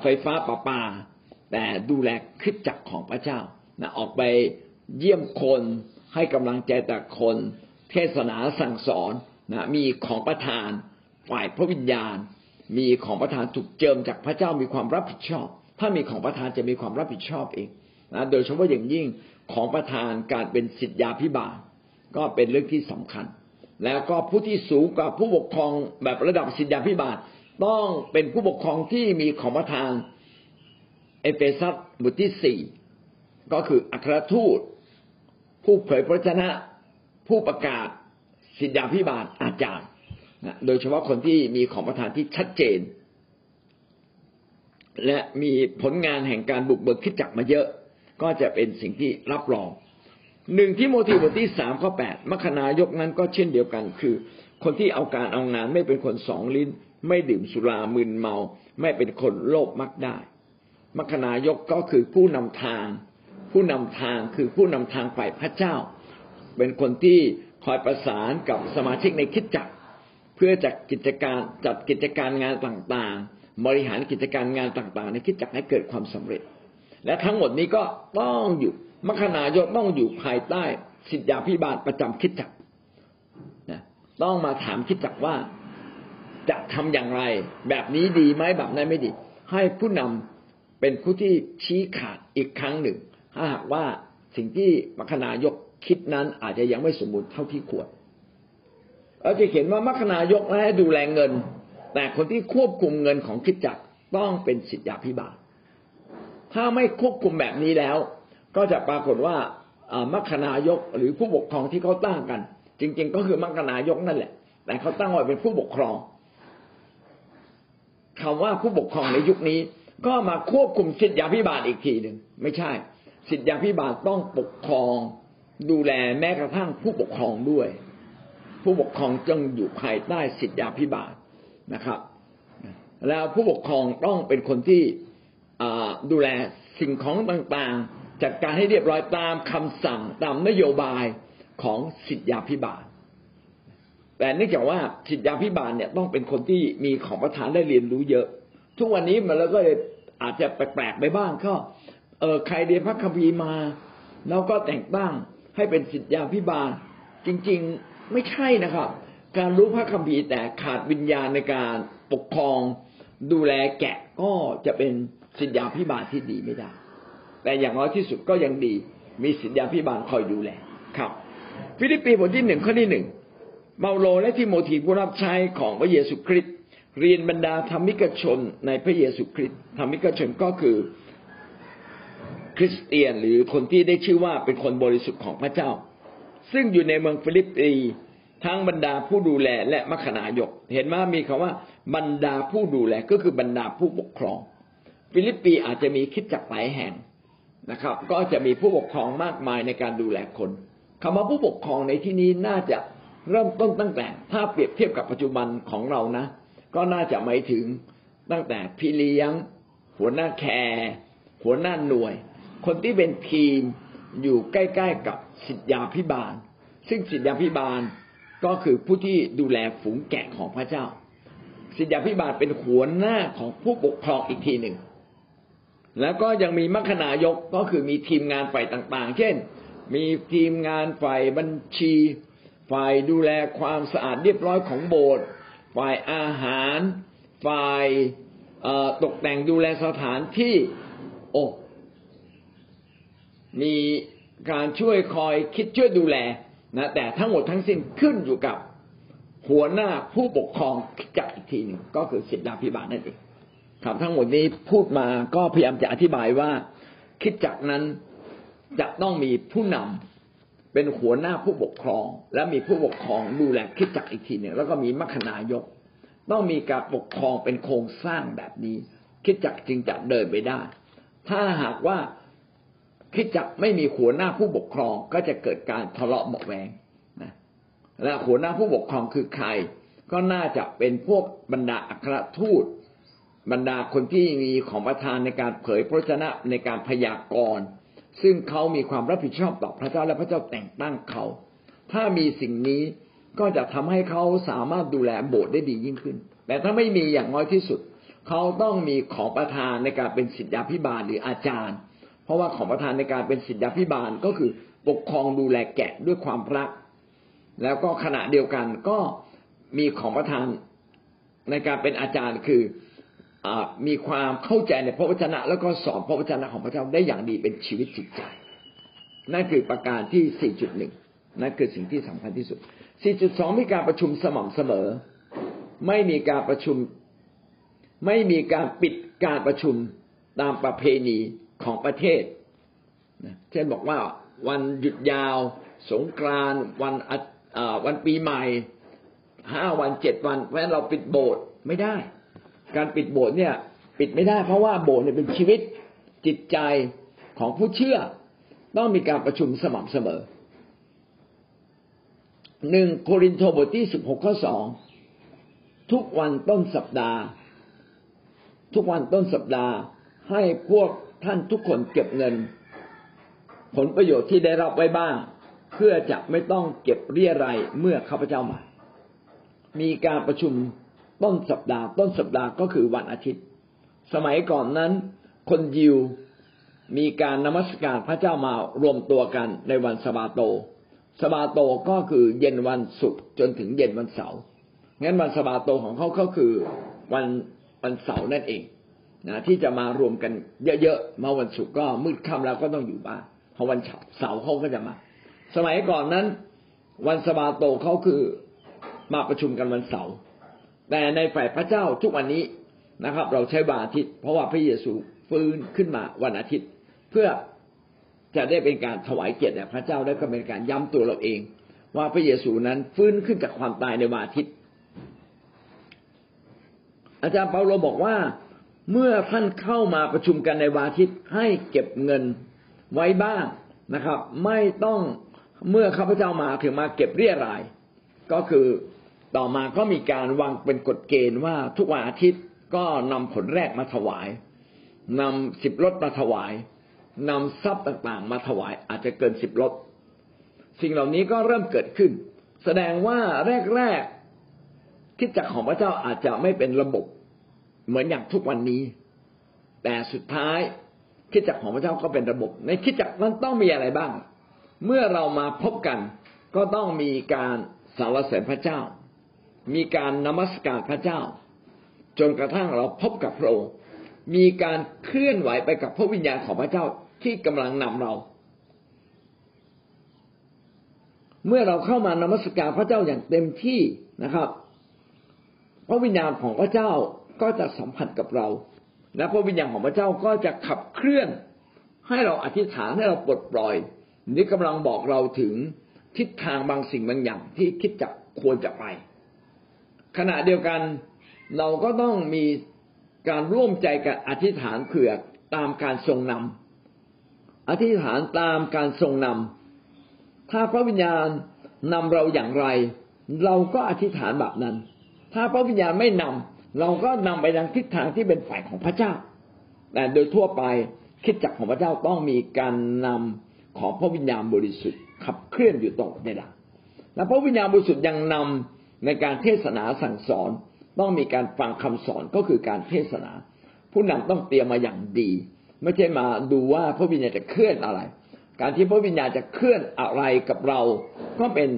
ไฟฟ้าประปา แต่ดูแลคิดจักของพระเจ้านะออกไปเยี่ยมคนให้กำลังใจแต่คน เทศนาสั่งสอนนะมีของประทานฝ่ายพระวิญญาณ มีของประทานถูกเจิมจากพระเจ้ามีความรับผิดชอบ ถ้ามีของประทานจะมีความรับผิดชอบเองนะโดยเฉพาะอย่างยิ่งของประทานการเป็นสิทธยาพิบาลก็เป็นเรื่องที่สำคัญ แล้วก็ผู้ที่สูงกว่าผู้ปกครองแบบระดับสิทธยาพิบาลต้องเป็นผู้ปกครองที่มีของประทาน เอเฟซัสบทที่สี่ก็คืออัครทูต ผู้เผยพระชนะ ผู้ประกาศสิทธยาพิบาลอาจารย์ นะโดยเฉพาะคนที่มีของประทานที่ชัดเจน และมีผลงานแห่งการบุกเบิกคิดจักมาเยอะ ก็จะเป็นสิ่งที่รับรองหนึ่งที่โมทีบทที่สามข้อแปดมคนายกนั้นก็เช่นเดียวกันคือ คนที่เอาการเอางานไม่เป็นคนสองลิ้น ไม่ดื่มสุรามึนเมา ไม่เป็นคนโลภมักได้มคนายกก็คือผู้นำทาง ผู้นำทางคือผู้นำทางฝ่ายพระเจ้า เป็นคนที่คอยประสานกับสมาชิกในคิดจักร เพื่อจัดกิจการจัดกิจการงานต่างๆ บริหารกิจการงานต่างๆ ในคิดจักให้เกิดความสำเร็จ และทั้งหมดนี้ก็ต้องอยู่มัคนายกต้องอยู่ภายใต้สิทธยาพิบาลประจำคิดจักนะต้องมาถามคิดจักว่าจะทำอย่างไร แบบนี้ดีไหมแบบนั้นไม่ดี ให้ผู้นำเป็นผู้ที่ชี้ขาดอีกครั้งหนึ่ง ถ้าหากว่าสิ่งที่มัคนายกคิดนั้นอาจจะยังไม่สมบูรณ์เท่าที่ควร เราจะเห็นว่ามัคนายกให้ดูแลเงิน แต่คนที่ควบคุมเงินของคิดจักรต้องเป็นสิทธยาพิบาลถ้าไม่ควบคุมแบบนี้แล้ว ก็จะปรากฏว่ามัคนายกหรือผู้ปกครองที่เขาตั้งกัน จริง ๆ ก็คือมัคนายกนั่นแหละ แต่เขาตั้งไว้เป็นผู้ปกครองคำว่าผู้ปกครองในยุคนี้ ก็มาควบคุมสิทธยาพิบาลอีกทีหนึ่งไม่ใช่ สิทธยาพิบาลต้องปกครอง ดูแลแม้กระทั่งผู้ปกครองด้วย ผู้ปกครองจึงอยู่ภายใต้สิทธิาพิบาลนะครับ แล้วผู้ปกครองต้องเป็นคนที่ดูแลสิ่งของต่างๆ จัดการให้เรียบร้อยตามคำสั่งตามนโยบายของสิทธิาพิบาล แต่เนื่องจากว่าสิทธิาพิบาลเนี่ยต้องเป็นคนที่มีของประทานได้เรียนรู้เยอะ ทุกวันนี้มันแล้วก็อาจจะแปลกๆไปบ้างก็เออใครเรียนพระคัมภีร์มา แล้วก็แต่งตั้งให้เป็นสิทธิยาพิบาล จริง ๆ ไม่ใช่นะครับ การรู้พระคัมภีร์แต่ขาดวิญญาณในการปกครอง ดูแลแกะก็จะเป็นศิษยาภิบาลที่ดีไม่ได้ แต่อย่างน้อยที่สุดก็ยังดี มีศิษยาภิบาลคอยดูแลครับ ฟิลิปปีบทที่หนึ่งข้อที่หนึ่งเปาโลและทิโมธีผู้รับใช้ของพระเยซูคริสต์เรียนบรรดาธรรมิกชนในพระเยซูคริสต์ธรรมิกชนก็คือคริสเตียนหรือคนที่ได้ชื่อว่าเป็นคนบริสุทธิ์ของพระเจ้า ซึ่งอยู่ในเมืองฟิลิปปีทั้งบรรดาผู้ดูแลและมัคนายก เห็นว่ามีคำว่าบรรดาผู้ดูแลก็คือบรรดาผู้ปกครอง ฟิลิปปีอาจจะมีคริสตจักรหลายแห่งนะครับ ก็จะมีผู้ปกครองมากมายในการดูแลคนคำว่าผู้ปกครองในที่นี้น่าจะเริ่มต้นตั้งแต่ ถ้าเปรียบเทียบกับปัจจุบันของเรานะ ก็น่าจะหมายถึงตั้งแต่พี่เลี้ยง หัวหน้าแคร์หัวหน้าหน่วย คนที่เป็นทีมอยู่ใกล้ ๆกับ สิทธยาพิบาล ซึ่งสิทธยาพิบาลก็คือผู้ที่ดูแลฝูงแกะของพระเจ้า สิทธยาพิบาลเป็นหัวหน้าของผู้ปกครองอีกทีหนึ่ง แล้วก็ยังมีมัคคณายกก็คือมีทีมงานฝ่ายต่าง ๆ เช่น มีทีมงานฝ่ายบัญชี ฝ่ายดูแลความสะอาดเรียบร้อยของโบสถ์ฝ่ายอาหาร ฝ่ายตกแต่งดูแลสถานที่โอ้มี การช่วยคอยคิดช่วยดูแลนะแต่ทั้งหมดทั้งสิ้นขึ้นอยู่กับหัวหน้าผู้ปกครองจักอีกทีหนึ่งก็คือศิษยาพิบาลนั่นเองครับทั้งหมดนี้พูดมาก็พยายามจะอธิบายว่าคิดจักนั้นจะต้องมีผู้นำเป็นหัวหน้าผู้ปกครอง และมีผู้ปกครองดูแลคิดจักอีกทีหนึ่งแล้วก็มีมัคคณายก ต้องมีการปกครองเป็นโครงสร้างแบบนี้ คิดจักจึงจะเดินไปได้ ถ้าหากว่า คิดจักไม่มีหัวหน้าผู้ปกครองก็จะเกิดการทะเลาะเบาแวงนะและหัวหน้าผู้ปกครองคือใคร ก็น่าจะเป็นพวกบรรดาอัครทูต บรรดาคนที่มีของประทานในการเผยพระชนะในการพยากรณ์ซึ่งเขามีความรับผิดชอบต่อพระเจ้าและพระเจ้าแต่งตั้งเขา ถ้ามีสิ่งนี้ก็จะทำให้เขาสามารถดูแลโบสถ์ได้ดียิ่งขึ้น แต่ถ้าไม่มีอย่างน้อยที่สุด เขาต้องมีของประทานในการเป็นศิษยาพิบาลหรืออาจารย์ เพราะว่าของประทานในการเป็นศิษยาพิบาลก็คือปกครองดูแลแกะด้วยความรัก แล้วก็ขณะเดียวกันก็มีของประทานในการเป็นอาจารย์คือมีความเข้าใจในพระวจนะ แล้วก็สอนพระวจนะของพระเจ้าได้อย่างดีเป็นชีวิตจิตใจ นั่นคือประการที่ 4.1 นั่นคือสิ่งที่สำคัญที่สุด 4.2 มีการประชุมสม่ำเสมอ ไม่มีการประชุม ไม่มีการปิดการประชุมตามประเพณี ของประเทศ เช่นบอกว่าวันหยุดยาว สงกรานวันวันปีใหม่ห้าวันเจ็ดวันเพราะฉะนั้นเราปิดโบสถ์ไม่ได้ การปิดโบสถ์เนี่ยปิดไม่ได้ เพราะว่าโบสถ์เนี่ยเป็นชีวิตจิตใจของผู้เชื่อ ต้องมีการประชุมสม่ำเสมอหนึ่งโครินโตบทที่สิบหกข้อสองทุกวันต้นสัปดาห์ ทุกวันต้นสัปดาห์ ให้พวก ท่านทุกคนเก็บเงิน ผลประโยชน์ที่ได้รับไว้บ้าง เพื่อจะไม่ต้องเก็บเรียรายเมื่อข้าพเจ้ามา มีการประชุมต้นสัปดาห์ ต้นสัปดาห์ก็คือวันอาทิตย์ สมัยก่อนนั้น คนยิวมีการนมัสการพระเจ้ามารวมตัวกันในวันสบาโต สบาโตก็คือเย็นวันศุกร์จนถึงเย็นวันเสาร์งั้นวันสบาโตของเขาก็คือวันวันเสาร์นั่นเอง นะที่จะมารวมกันเยอะๆมาวันศุกร์ก็มืดค่ำแล้วก็ต้องอยู่บ้านพอวันเสาร์เขาก็จะมา สมัยก่อนนั้น วันสบาโตเขาคือมาประชุมกันวันเสาร์แต่ในฝ่ายพระเจ้าทุกวันนี้นะครับ เราใช้วันอาทิตย์ เพราะว่าพระเยซูฟื้นขึ้นมาวันอาทิตย์ เพื่อจะได้เป็นการถวายเกียรติแด่พระเจ้าและก็เป็นการย้ำตัวเราเอง ว่าพระเยซูนั้นฟื้นขึ้นจากความตายในวันอาทิตย์อาจารย์เปาโลบอกว่า เมื่อท่านเข้ามาประชุมกันในวันอาทิตให้เก็บเงินไว้บ้างนะครับ ไม่ต้องเมื่อข้าพเจ้ามาถึงมาเก็บเรียราย ก็คือต่อมาก็มีการวางเป็นกฎเกณฑ์ว่าทุกวันอาทิตย์ก็นำผลแรกมาถวายนำสิบรถมาถวายนำทรัพย์ต่างๆ มาถวายอาจจะเกินสิบรถสิ่งเหล่านี้ก็เริ่มเกิดขึ้น แสดงว่าแรกๆคิดจักของพระเจ้าอาจจะไม่เป็นระบบ เหมือนอย่างทุกวันนี้ แต่สุดท้ายคิดจักของพระเจ้าก็เป็นระบบ ในคิดจักนั้นต้องมีอะไรบ้าง เมื่อเรามาพบกันก็ต้องมีการสรรเสริญพระเจ้า มีการนมัสการพระเจ้า จนกระทั่งเราพบกับพระองค์มีการเคลื่อนไหวไปกับพระวิญญาณของพระเจ้าที่กำลังนำเรา เมื่อเราเข้ามานมัสการพระเจ้าอย่างเต็มที่นะครับ พระวิญญาณของพระเจ้า ก็จะสัมผัสกับเรา และพระวิญญาณของพระเจ้าก็จะขับเคลื่อน ให้เราอธิษฐานให้เราปลดปล่อยนี่กำลังบอกเราถึงทิศทางบางสิ่งบางอย่างที่คิดจะควรจะไป ขณะเดียวกันเราก็ต้องมีการร่วมใจกันอธิษฐานเผื่อตามการทรงนำอธิษฐานตามการทรงนำถ้าพระวิญญาณนำเราอย่างไร เราก็อธิษฐานแบบนั้น ถ้าพระวิญญาณไม่นำ เราก็นำไปทางทิศทางที่เป็นฝ่ายของพระเจ้า แต่โดยทั่วไปคิดจักของพระเจ้าต้องมีการนำของพระวิญญาณบริสุทธิ์ขับเคลื่อนอยู่ตลอดเวลาและพระวิญญาณบริสุทธิ์ยังนำในการเทศนาสั่งสอน ต้องมีการฟังคำสอนก็คือการเทศนา ผู้นำต้องเตรียมมาอย่างดี ไม่ใช่มาดูว่าพระวิญญาณจะเคลื่อนอะไร การที่พระวิญญาณจะเคลื่อนอะไรกับเรา ก็เป็น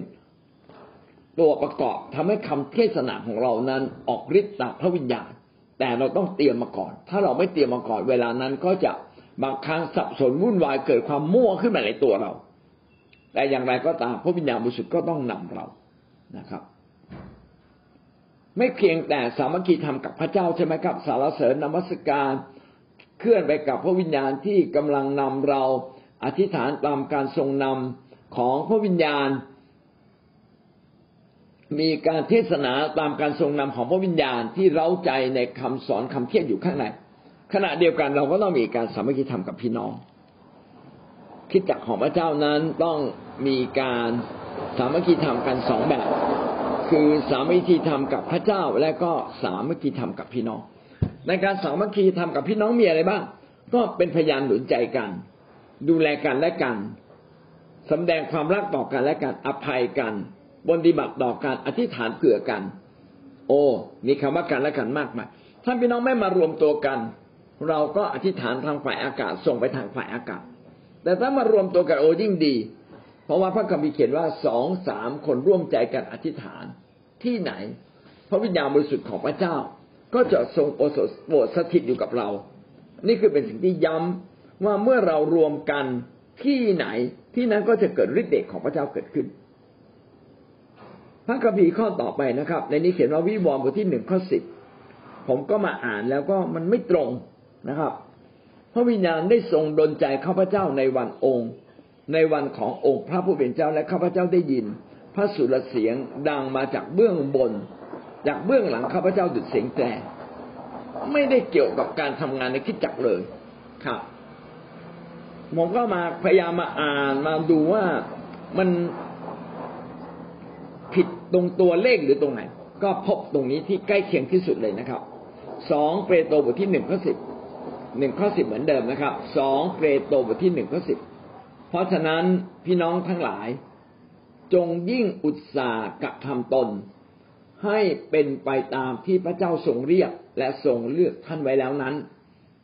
ตัวประกอบทำให้คำเทศนาของเรานั้นออกฤทธิ์ตามพระวิญญาณ แต่เราต้องเตรียมมาก่อน ถ้าเราไม่เตรียมมาก่อน เวลานั้นก็จะบางครั้งสับสนวุ่นวายเกิดความมั่วขึ้นมาในตัวเรา แต่อย่างไรก็ตามพระวิญญาณบริสุทธิ์ก็ต้องนำเรานะครับ ไม่เพียงแต่สามัคคีธรรมกับพระเจ้าใช่ไหมครับ สารเสริญนมัสการเคลื่อนไปกับพระวิญญาณที่กำลังนำเราอธิษฐานตามการทรงนำของพระวิญญาณ มีการเทศนาตามการทรงนำของพระวิญญาณที่เร้าใจในคำสอนคำเทศอยู่ข้างในขณะเดียวกันเราก็ต้องมีการสามัคคีธรรมกับพี่น้อง คิดจักของพระเจ้านั้นต้องมีการสามัคคีธรรมกันสองแบบ คือสามัคคีธรรมกับพระเจ้าและก็สามัคคีธรรมกับพี่น้อง ในการสามัคคีธรรมกับพี่น้องมีอะไรบ้าง ก็เป็นพยานหนุนใจกัน ดูแลกันและกันสำแดงความรักต่อกันและกันอภัยกัน บนดีบัติต่อกันอธิษฐานเผื่อกัน โอ้มีคำว่ากันและกันมากมายท่านพี่น้องไม่มารวมตัวกัน เราก็อธิษฐานทางฝ่ายอากาศส่งไปทางฝ่ายอากาศ แต่ถ้ามารวมตัวกันโอ้ยิ่งดี เพราะว่าพระคัมภีร์เขียนว่าสองสามคนร่วมใจกันอธิษฐานที่ไหน พระวิญญาณบริสุทธิ์ของพระเจ้า ก็จะทรงโปรดสถิตอยู่กับเรา นี่คือเป็นสิ่งที่ย้ำว่าเมื่อเรารวมกันที่ไหนที่นั้นก็จะเกิดฤทธิ์เดชของพระเจ้าเกิดขึ้น พระคัมภีร์ข้อต่อไปนะครับ ในนี้เขียนว่าวิวรณ์บทที่หนึ่งข้อสิบผมก็มาอ่านแล้วก็มันไม่ตรงนะครับ พระวิญญาณได้ทรงดลใจข้าพเจ้าในวันองค์ ในวันขององค์พระผู้เป็นเจ้าและข้าพเจ้าได้ยิน พระสุรเสียงดังมาจากเบื้องบน จากเบื้องหลังข้าพเจ้าดุดเสียงแตรไม่ได้เกี่ยวกับการทำงานในคิดจักเลยครับผมก็มาพยายามมาอ่านมาดูว่ามัน ตรงตัวเลขหรือตรงไหน ก็พบตรงนี้ที่ใกล้เคียงที่สุดเลยนะครับสองเปโตรบทที่หนึ่งข้อสิบหนึ่งข้อสิบเหมือนเดิมนะครับสองเปโตรบทที่หนึ่งข้อสิบเพราะฉะนั้นพี่น้องทั้งหลาย จงยิ่งอุตสาห์กระทำตน ให้เป็นไปตามที่พระเจ้าทรงเรียกและทรงเลือกท่านไว้แล้วนั้น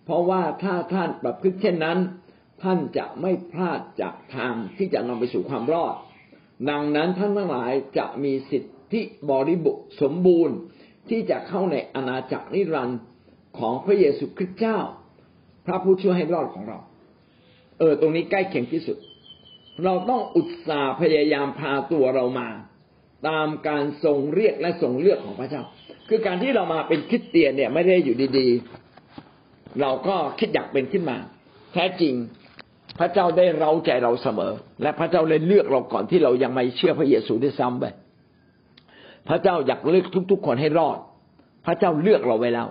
เพราะว่าถ้าท่านประพฤติเช่นนั้น ท่านจะไม่พลาดจากทางที่จะนำไปสู่ความรอด ดังนั้นท่านทั้งหลายจะมีสิทธิบริบุสมบูรณ์ที่จะเข้าในอาณาจักรนิรันดร์ของพระเยซูคริสต์เจ้า พระผู้ช่วยให้รอดของเรา เออ ตรงนี้ใกล้เคียงที่สุด เราต้องอุตส่าห์พยายามพาตัวเรามา ตามการทรงเรียกและทรงเลือกของพระเจ้า คือการที่เรามาเป็นคิดเตียนเนี่ยไม่ได้อยู่ดีๆ เราก็คิดอยากเป็นขึ้นมา แท้จริง พระเจ้าได้เร้าใจเราเสมอ และพระเจ้าเลยเลือกเราก่อนที่เรายังไม่เชื่อพระเยซูด้วยซ้ำไปพระเจ้าอยากเลือกทุก ๆ คนให้รอด พระเจ้าเลือกเราไว้แล้ว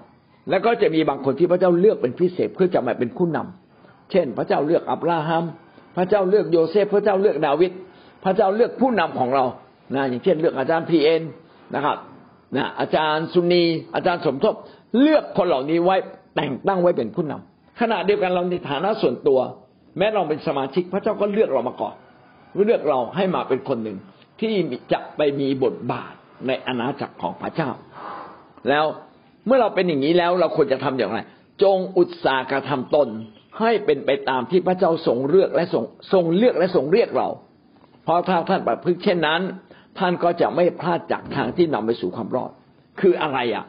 แล้วก็จะมีบางคนที่พระเจ้าเลือกเป็นพิเศษเพื่อจะมาเป็นผู้นำเช่น พระเจ้าเลือกอับราฮัม พระเจ้าเลือกโยเซฟ พระเจ้าเลือกดาวิด พระเจ้าเลือกผู้นำของเรา นะ อย่างเช่น เลือกอาจารย์พีเอ็นนะครับ นะ อาจารย์สุนี อาจารย์สมทบ เลือกคนเหล่านี้ไว้แต่งตั้งไว้เป็นผู้นำขณะเดียวกันเราในฐานะส่วนตัว แม้เราเป็นสมาชิกพระเจ้าก็เลือกเรามาก่อนเลือกเราให้มาเป็นคนหนึ่งที่จะไปมีบทบาทในอาณาจักรของพระเจ้า แล้วเมื่อเราเป็นอย่างนี้แล้วเราควรจะทำอย่างไร จงอุตสาหกระทำตนให้เป็นไปตามที่พระเจ้าทรงเลือกและทรงทรงเลือกและทรงเรียกเรา เพราะถ้าท่านประพฤติเช่นนั้น ท่านก็จะไม่พลาดจากทางที่นำไปสู่ความรอด คืออะไรอะ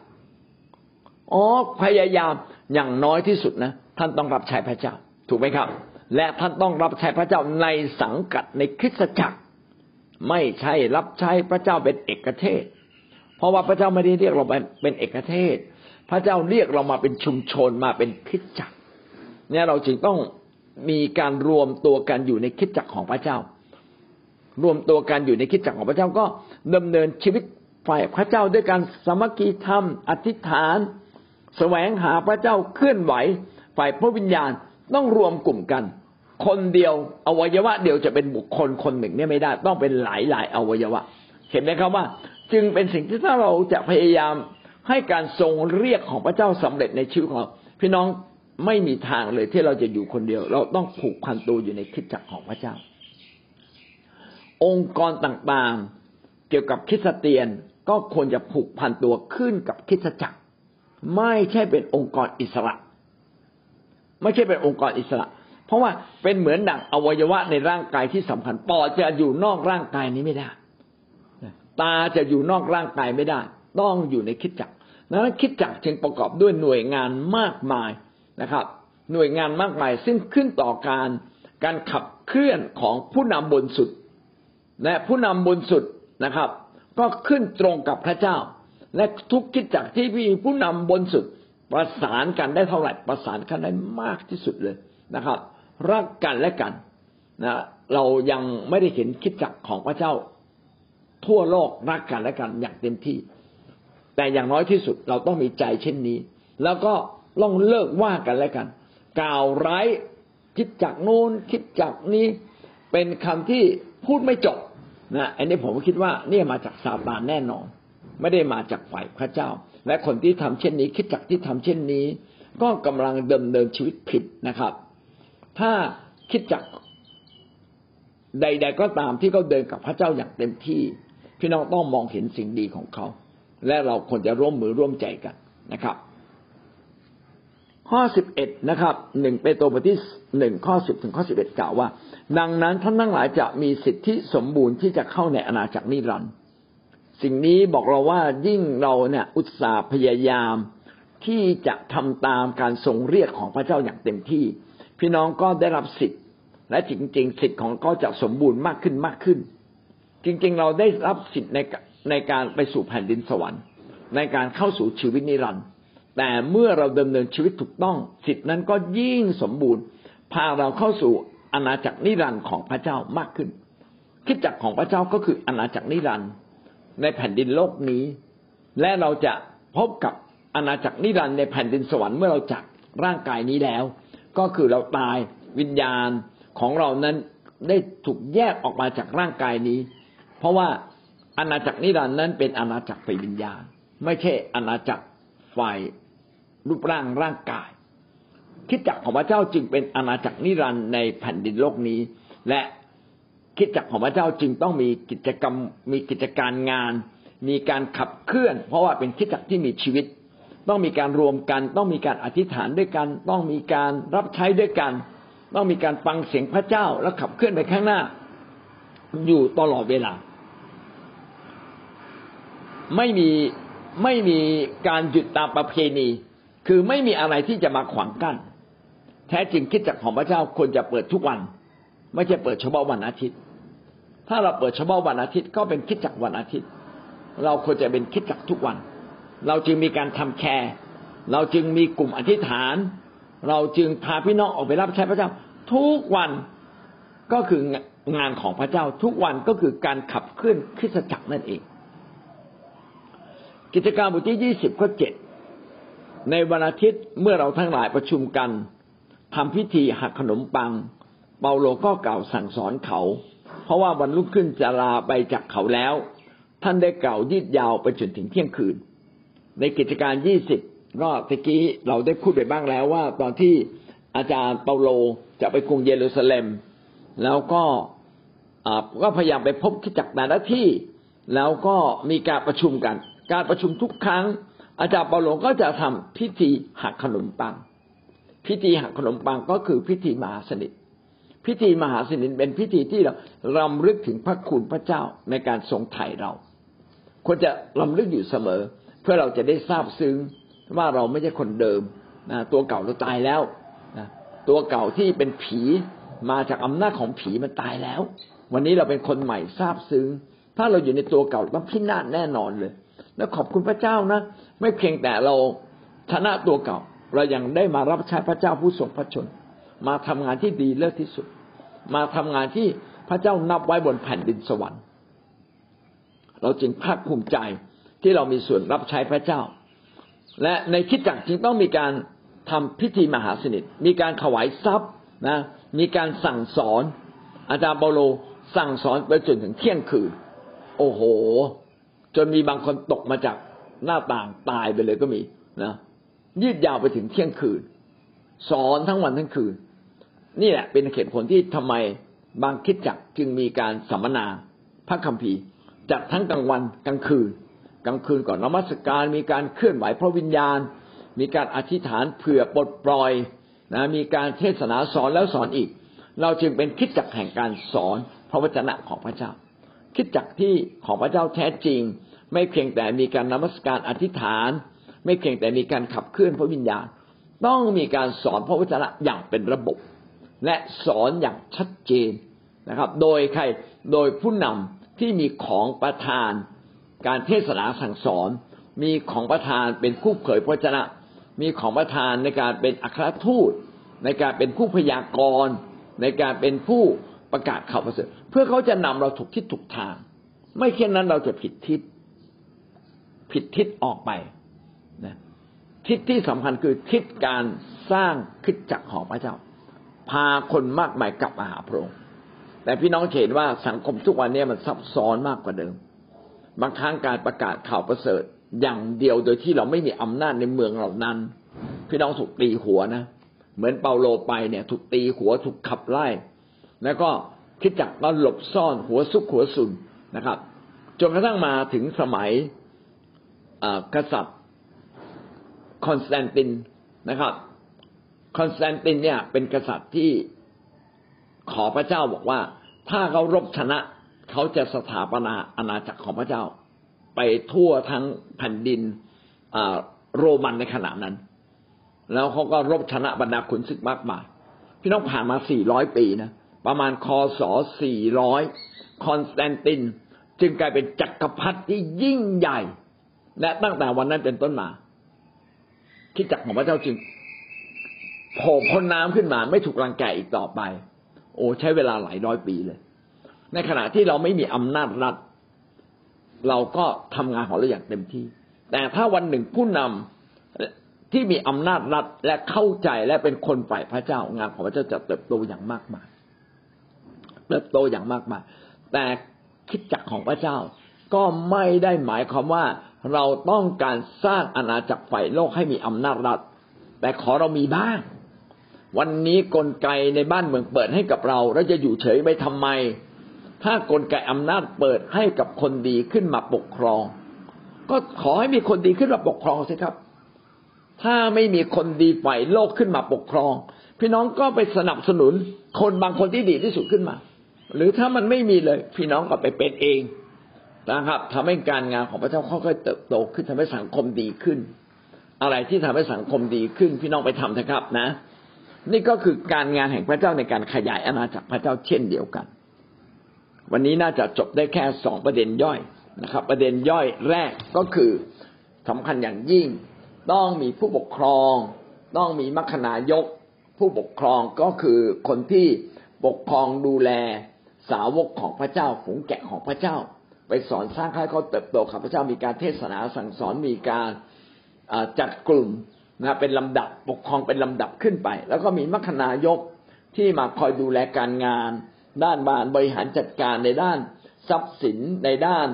อ๋อพยายามอย่างน้อยที่สุดนะ ท่านต้องรับใช้พระเจ้า ถูกไหมครับ และท่านต้องรับใช้พระเจ้าในสังกัดในคริสตจักร ไม่ใช่รับใช้พระเจ้าเป็นเอกเทศ เพราะว่าพระเจ้าไม่ได้เรียกเราเป็นเอกเทศ พระเจ้าเรียกเรามาเป็นชุมชนมาเป็นคริสตจักร เนี่ยเราจึงต้องมีการรวมตัวกันอยู่ในคริสตจักรของพระเจ้า รวมตัวกันอยู่ในคริสตจักรของพระเจ้าก็ดำเนินชีวิตฝ่ายพระเจ้าด้วยการสมัคคีธรรม อธิษฐาน แสวงหาพระเจ้าเคลื่อนไหว ฝ่ายพระวิญญาณต้องรวมกลุ่มกัน คนเดียวอวัยวะเดียวจะเป็นบุคคลคนหนึ่งเนี่ยไม่ได้ ต้องเป็นหลายหลายอวัยวะ เห็นไหมครับว่า จึงเป็นสิ่งที่ถ้าเราจะพยายามให้การทรงเรียกของพระเจ้าสำเร็จในชีวิตของพี่น้องไม่มีทางเลยที่เราจะอยู่คนเดียว เราต้องผูกพันตัวอยู่ในคิดจักรของพระเจ้า องค์กรต่างๆ เกี่ยวกับคริสเตียนก็ควรจะผูกพันตัวขึ้นกับคริสจักร ไม่ใช่เป็นองค์กรอิสระ ไม่ใช่เป็นองค์กรอิสระ เพราะว่าเป็นเหมือนดั่งอวัยวะในร่างกายที่สำคัญปอดจะอยู่นอกร่างกายนี้ไม่ได้ตาจะอยู่นอกร่างกายไม่ได้ ต้องอยู่ในคิดจักรนั้นคิดจักรจึงประกอบด้วยหน่วยงานมากมายนะครับ หน่วยงานมากมายซึ่งขึ้นต่อการการขับเคลื่อนของผู้นำบนสุด และผู้นำบนสุดนะครับ ก็ขึ้นตรงกับพระเจ้า และทุกคิดจักที่มีผู้นำบนสุด ประสานกันได้เท่าไหร่ประสานกันได้มากที่สุดเลยนะครับ รักกันและกันนะเรายังไม่ได้เห็นคิดจักของพระเจ้า ทั่วโลกรักกันและกันอย่างเต็มที่ แต่อย่างน้อยที่สุดเราต้องมีใจเช่นนี้ แล้วก็ต้องเลิกว่ากันและกัน กล่าวร้ายคิดจักโน้นคิดจักนี้เป็นคำที่พูดไม่จบนะอันนี้ผมคิดว่านี่มาจากซาตานแน่นอน ไม่ได้มาจากฝ่ายพระเจ้า และคนที่ทำเช่นนี้ คิดจักที่ทำเช่นนี้ ก็กำลังเดิมเนินชีวิตผิดนะครับ ถ้าคิดจักใด ๆ ก็ตามที่เขาเดินกับพระเจ้าอย่างเต็มที่ พี่น้องต้องมองเห็นสิ่งดีของเขา และเราควรจะร่วมมือร่วมใจกันนะครับ ข้อสิบเอ็ดนะครับหนึ่งเปโตรบทที่หนึ่งข้อสิบถึงข้อสิบเอ็ดกล่าวว่า ดังนั้นท่านทั้งหลายจะมีสิทธิสมบูรณ์ที่จะเข้าในอาณาจักรนิรันดร์สิ่งนี้บอกเราว่ายิ่งเราเนี่ยอุตส่าห์พยายามที่จะทำตามการทรงเรียกของพระเจ้าอย่างเต็มที่ พี่น้องก็ได้รับสิทธิ์ และจริง ๆ สิทธิ์ของก็จะสมบูรณ์มากขึ้นมากขึ้น จริง ๆ เราได้รับสิทธิ์ในในการไปสู่แผ่นดินสวรรค์ ในการเข้าสู่ชีวิตนิรันดร์แต่เมื่อเราดำเนินชีวิตถูกต้อง สิทธินั้นก็ยิ่งสมบูรณ์ พาเราเข้าสู่อาณาจักรนิรันดร์ของพระเจ้ามากขึ้น คริสตจักรของพระเจ้าก็คืออาณาจักรนิรันดร์ในแผ่นดินโลกนี้ และเราจะพบกับอาณาจักรนิรันดร์ในแผ่นดินสวรรค์เมื่อเราจากร่างกายนี้แล้ว ก็คือเราตายวิญญาณของเรานั้นได้ถูกแยกออกมาจากร่างกายนี้ เพราะว่าอาณาจักรนิรันดร์นั้นเป็นอาณาจักรฝ่ายวิญญาณ ไม่ใช่อาณาจักรฝ่ายรูปร่างร่างกายคิดจักของพระเจ้าจึงเป็นอาณาจักรนิรันดร์ในแผ่นดินโลกนี้ และคิดจักของพระเจ้าจึงต้องมีกิจกรรมมีกิจการงาน มีการขับเคลื่อน เพราะว่าเป็นคิดจักที่มีชีวิต ต้องมีการรวมกัน ต้องมีการอธิษฐานด้วยกัน ต้องมีการรับใช้ด้วยกัน ต้องมีการฟังเสียงพระเจ้าแล้วขับเคลื่อนไปข้างหน้า อยู่ตลอดเวลา ไม่มีไม่มีการหยุดตามประเพณี คือไม่มีอะไรที่จะมาขวางกัน้นแท้จริงคิดจักของพระเจ้าควรจะเปิดทุกวัน ไม่ใช่เปิดเฉพาะวันอาทิตย์ ถ้าเราเปิดเฉพาะวันอาทิตย์ก็เป็นคิดจักวันอาทิตย์ เราควรจะเป็นคิดจักทุกวัน เราจึงมีการทำแคร์เราจึงมีกลุ่มอธิษฐาน เราจึงพาพี่น้องออกไปรับใช้พระเจ้า ทุกวันก็คืองานของพระเจ้า ทุกวันก็คือการขับเคลื่อนคริสตจักรนั่นเอง กิจการบทที่ยี่สิบข้อเจ็ดในวันอาทิตย์เมื่อเราทั้งหลายประชุมกันทำพิธีหักขนมปัง เปาโลก็กล่าวสั่งสอนเขา เพราะว่าวันรุ่งขึ้นจะลาไปจากเขาแล้ว ท่านได้กล่าวยืดยาวไปจนถึงเที่ยงคืน ในกิจการยี่สิบก็ตะกี้เราได้พูดไปบ้างแล้วว่า ตอนที่อาจารย์เปาโลจะไปกรุงเยรูซาเล็ม แล้วก็ก็พยายามไปพบที่จักรนาที่ แล้วก็มีการประชุมกัน การประชุมทุกครั้ง อาจารย์เปาโลก็จะทำพิธีหักขนมปัง พิธีหักขนมปังก็คือพิธีมหาสนิทพิธีมหาสนิทเป็นพิธีที่เรารำลึกถึงพระคุณพระเจ้าในการทรงไถ่เราควรจะรำลึกอยู่เสมอ พื่อเราจะได้ทราบซึ้งว่าเราไม่ใช่คนเดิมนะตัวเก่าเราตายแล้วนะตัวเก่าที่เป็นผีมาจากอำนาจของผีมันตายแล้ว วันนี้เราเป็นคนใหม่ทราบซึ้ง ถ้าเราอยู่ในตัวเก่าต้องพินาศแน่นอนเลย แล้วขอบคุณพระเจ้านะ ไม่เพียงแต่เราชนะตัวเก่า เรายังได้มารับใช้พระเจ้าผู้ทรงพระชน มาทำงานที่ดีเลิศที่สุด มาทำงานที่พระเจ้านับไว้บนแผ่นดินสวรรค์ เราจึงภาคภูมิใจ ที่เรามีส่วนรับใช้พระเจ้า และในคิดจักจึงต้องมีการทำพิธีมหาสนิท มีการถวายทรัพย์นะมีการสั่งสอนอาจารย์เปาโลสั่งสอนไปจนถึงเที่ยงคืน โอ้โห จนมีบางคนตกมาจากหน้าต่างตายไปเลยก็มีนะยืดยาวไปถึงเที่ยงคืน สอนทั้งวันทั้งคืน นี่แหละเป็นเหตุผลที่ทำไมบางคิดจักจึงมีการสัมมนาพระคัมภีร์จัดทั้งกลางวันกลางคืน กลางคืนก่อนนมัสการมีการเคลื่อนไหวพระวิญญาณ มีการอธิษฐานเผื่อปลดปล่อยนะมีการเทศนาสอนแล้วสอนอีก เราจึงเป็นคิดจักแห่งการสอนพระวจนะของพระเจ้า คิดจักที่ของพระเจ้าแท้จริง ไม่เพียงแต่มีการนมัสการอธิษฐาน ไม่เพียงแต่มีการขับเคลื่อนพระวิญญาณ ต้องมีการสอนพระวจนะอย่างเป็นระบบ และสอนอย่างชัดเจนนะครับ โดยใครโดยผู้นำที่มีของประทาน การเทศนาสั่งสอน มีของประทานเป็นผู้เผยพระชนะ มีของประทานในการเป็นอัครทูต ในการเป็นผู้พยากรณ์ ในการเป็นผู้ประกาศข่าวประเสริฐเพื่อเขาจะนำเราถูกทิศถูกทาง ไม่เช่นนั้นเราจะผิดทิศผิดทิศออกไปนะทิศที่สำคัญคือทิศการสร้างคิดจักของพระเจ้า พาคนมากมายกลับมาหาพระองค์แต่พี่น้องเห็นว่าสังคมทุกวันนี้มันซับซ้อนมากกว่าเดิม บางครั้งการประกาศข่าวประเสริฐอย่างเดียวโดยที่เราไม่มีอำนาจในเมืองเหล่านั้น พี่น้องถูกตีหัวนะ เหมือนเปาโลไปเนี่ย ถูกตีหัวถูกขับไล่ แล้วก็คริสตจักรก็หลบซ่อนหัวซุกหัวซุนนะครับจนกระทั่งมาถึงสมัยกษัตริย์คอนสแตนตินนะครับคอนสแตนตินเนี่ยเป็นกษัตริย์ที่ขอพระเจ้าบอกว่า ถ้าเขารบชนะ เขาจะสถาปนาอาณาจักรของพระเจ้า ไปทั่วทั้งแผ่นดินโรมันในขณะนั้น แล้วเขาก็รบชนะบรรดาขุนศึกมากมายพี่น้องผ่านมา 400 ปีนะ ประมาณคศ 400 คอนสแตนติน จึงกลายเป็นจักรพรรดิที่ยิ่งใหญ่ และตั้งแต่วันนั้นเป็นต้นมาคิดจักรของพระเจ้าจึงโผล่พ้นน้ำขึ้นมาไม่ถูกรังแกอีกต่อไป โอ้ใช้เวลาหลายร้อยปีเลย ในขณะที่เราไม่มีอำนาจรัฐ เราก็ทำงานของเราอย่างเต็มที่ แต่ถ้าวันหนึ่งผู้นำที่มีอำนาจรัฐและเข้าใจและเป็นคนฝ่ายพระเจ้างานของพระเจ้าจะเติบโตอย่างมากมายเติบโตอย่างมากมายแต่คิดจักของพระเจ้า ก็ไม่ได้หมายความว่าเราต้องการสร้างอาณาจักรฝ่ายโลกให้มีอำนาจรัฐ แต่ขอเรามีบ้าง วันนี้กลไกในบ้านเมืองเปิดให้กับเรา เราจะอยู่เฉยไปทำไม ถ้ากลไกอำนาจเปิดให้กับคนดีขึ้นมาปกครอง ก็ขอให้มีคนดีขึ้นมาปกครองสิครับ ถ้าไม่มีคนดีฝ่ายโลกขึ้นมาปกครอง พี่น้องก็ไปสนับสนุนคนบางคนที่ดีที่สุดขึ้นมา หรือถ้ามันไม่มีเลย พี่น้องก็ไปเป็นเองนะครับทำให้การงานของพระเจ้าค่อยๆเติบโตขึ้นทำให้สังคมดีขึ้น อะไรที่ทำให้สังคมดีขึ้น พี่น้องไปทำนะครับนะ นี่ก็คือการงานแห่งพระเจ้าในการขยายอาณาจักรพระเจ้าเช่นเดียวกัน วันนี้น่าจะจบได้แค่สองประเด็นย่อยนะครับ ประเด็นย่อยแรกก็คือสำคัญอย่างยิ่ง ต้องมีผู้ปกครอง ต้องมีมัคคณายก ผู้ปกครองก็คือคนที่ปกครองดูแลสาวกของพระเจ้าฝูงแกะของพระเจ้า ไปสอนสร้างให้เขาเติบโตข้าพระเจ้ามีการเทศนาสั่งสอนมีการจัดกลุ่มนะเป็นลำดับปกครองเป็นลำดับขึ้นไป แล้วก็มีมัคคณายกที่มาคอยดูแลการงาน ด้านบานบริหารจัดการในด้านทรัพย์สินในด้าน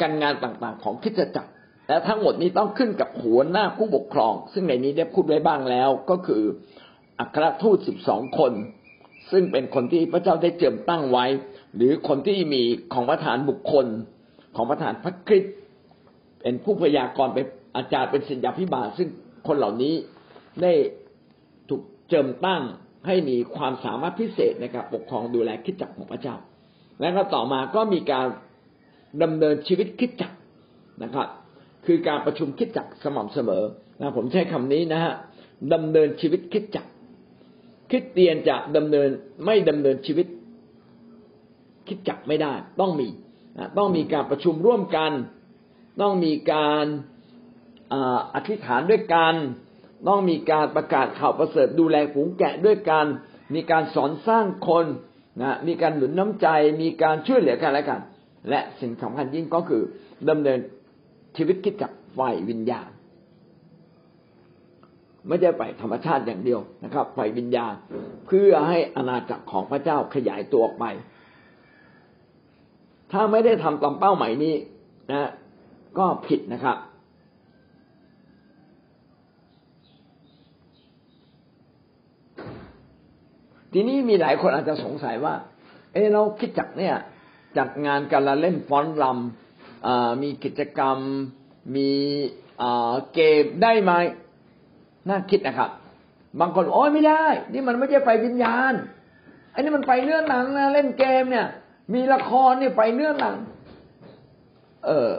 การงานต่างๆ ของคิดจักรและทั้งหมดนี้ต้องขึ้นกับหัวหน้าผู้ปกครอง ซึ่งในนี้ได้พูดไว้บ้างแล้ว ก็คืออัครทูตสิบสองคน ซึ่งเป็นคนที่พระเจ้าได้เจิมตั้งไว้ หรือคนที่มีของประธานบุคคล ของประธานพระคริสต์เป็นผู้พยากรณ์เป็นอาจารย์เป็นศิญญาพิบาลซึ่งคนเหล่านี้ได้ถูกเจิมตั้ง ให้มีความสามารถพิเศษในการปกครองดูแลคิดจักรของพระเจ้า แล้วก็ต่อมาก็มีการดำเนินชีวิตคิดจักรนะครับ คือการประชุมคิดจักรสม่ำเสมอนะผมใช้คำนี้นะฮะดำเนินชีวิตคิดจักรคิดเตียนจะดำเนินไม่ดำเนินชีวิตคิดจักไม่ได้ ต้องมีต้องมีการประชุมร่วมกัน ต้องมีการอธิษฐานด้วยกัน ต้องมีการประกาศข่าวประเสริฐดูแลฝูงแกะด้วยกัน มีการสอนสร้างคนนะมีการหนุนน้ำใจ มีการช่วยเหลือกันและกัน และสิ่งสำคัญยิ่งก็คือดำเนินชีวิตคิดจักฝ่ายวิญญาณ ไม่ใช่ไปธรรมชาติอย่างเดียวนะครับฝ่ายวิญญาณเพื่อให้อาณาจักรของพระเจ้าขยายตัวออกไป ถ้าไม่ได้ทำตามเป้าหมายนี้นะ ก็ผิดนะครับ ทีนี้มีหลายคนอาจจะสงสัยว่า เออเราคิดจักเนี่ย จัดงานการละเล่นฟ้อนรำมีกิจกรรม มีเกมได้ไหมน่าคิดนะครับ บางคนโอ้ยไม่ได้ นี่มันไม่ใช่ไฟวิญญาณอันนี้มันไฟเนื้อหนังนะเล่นเกมเนี่ย มีละครเนี่ยไปเนื้อหนัง เออ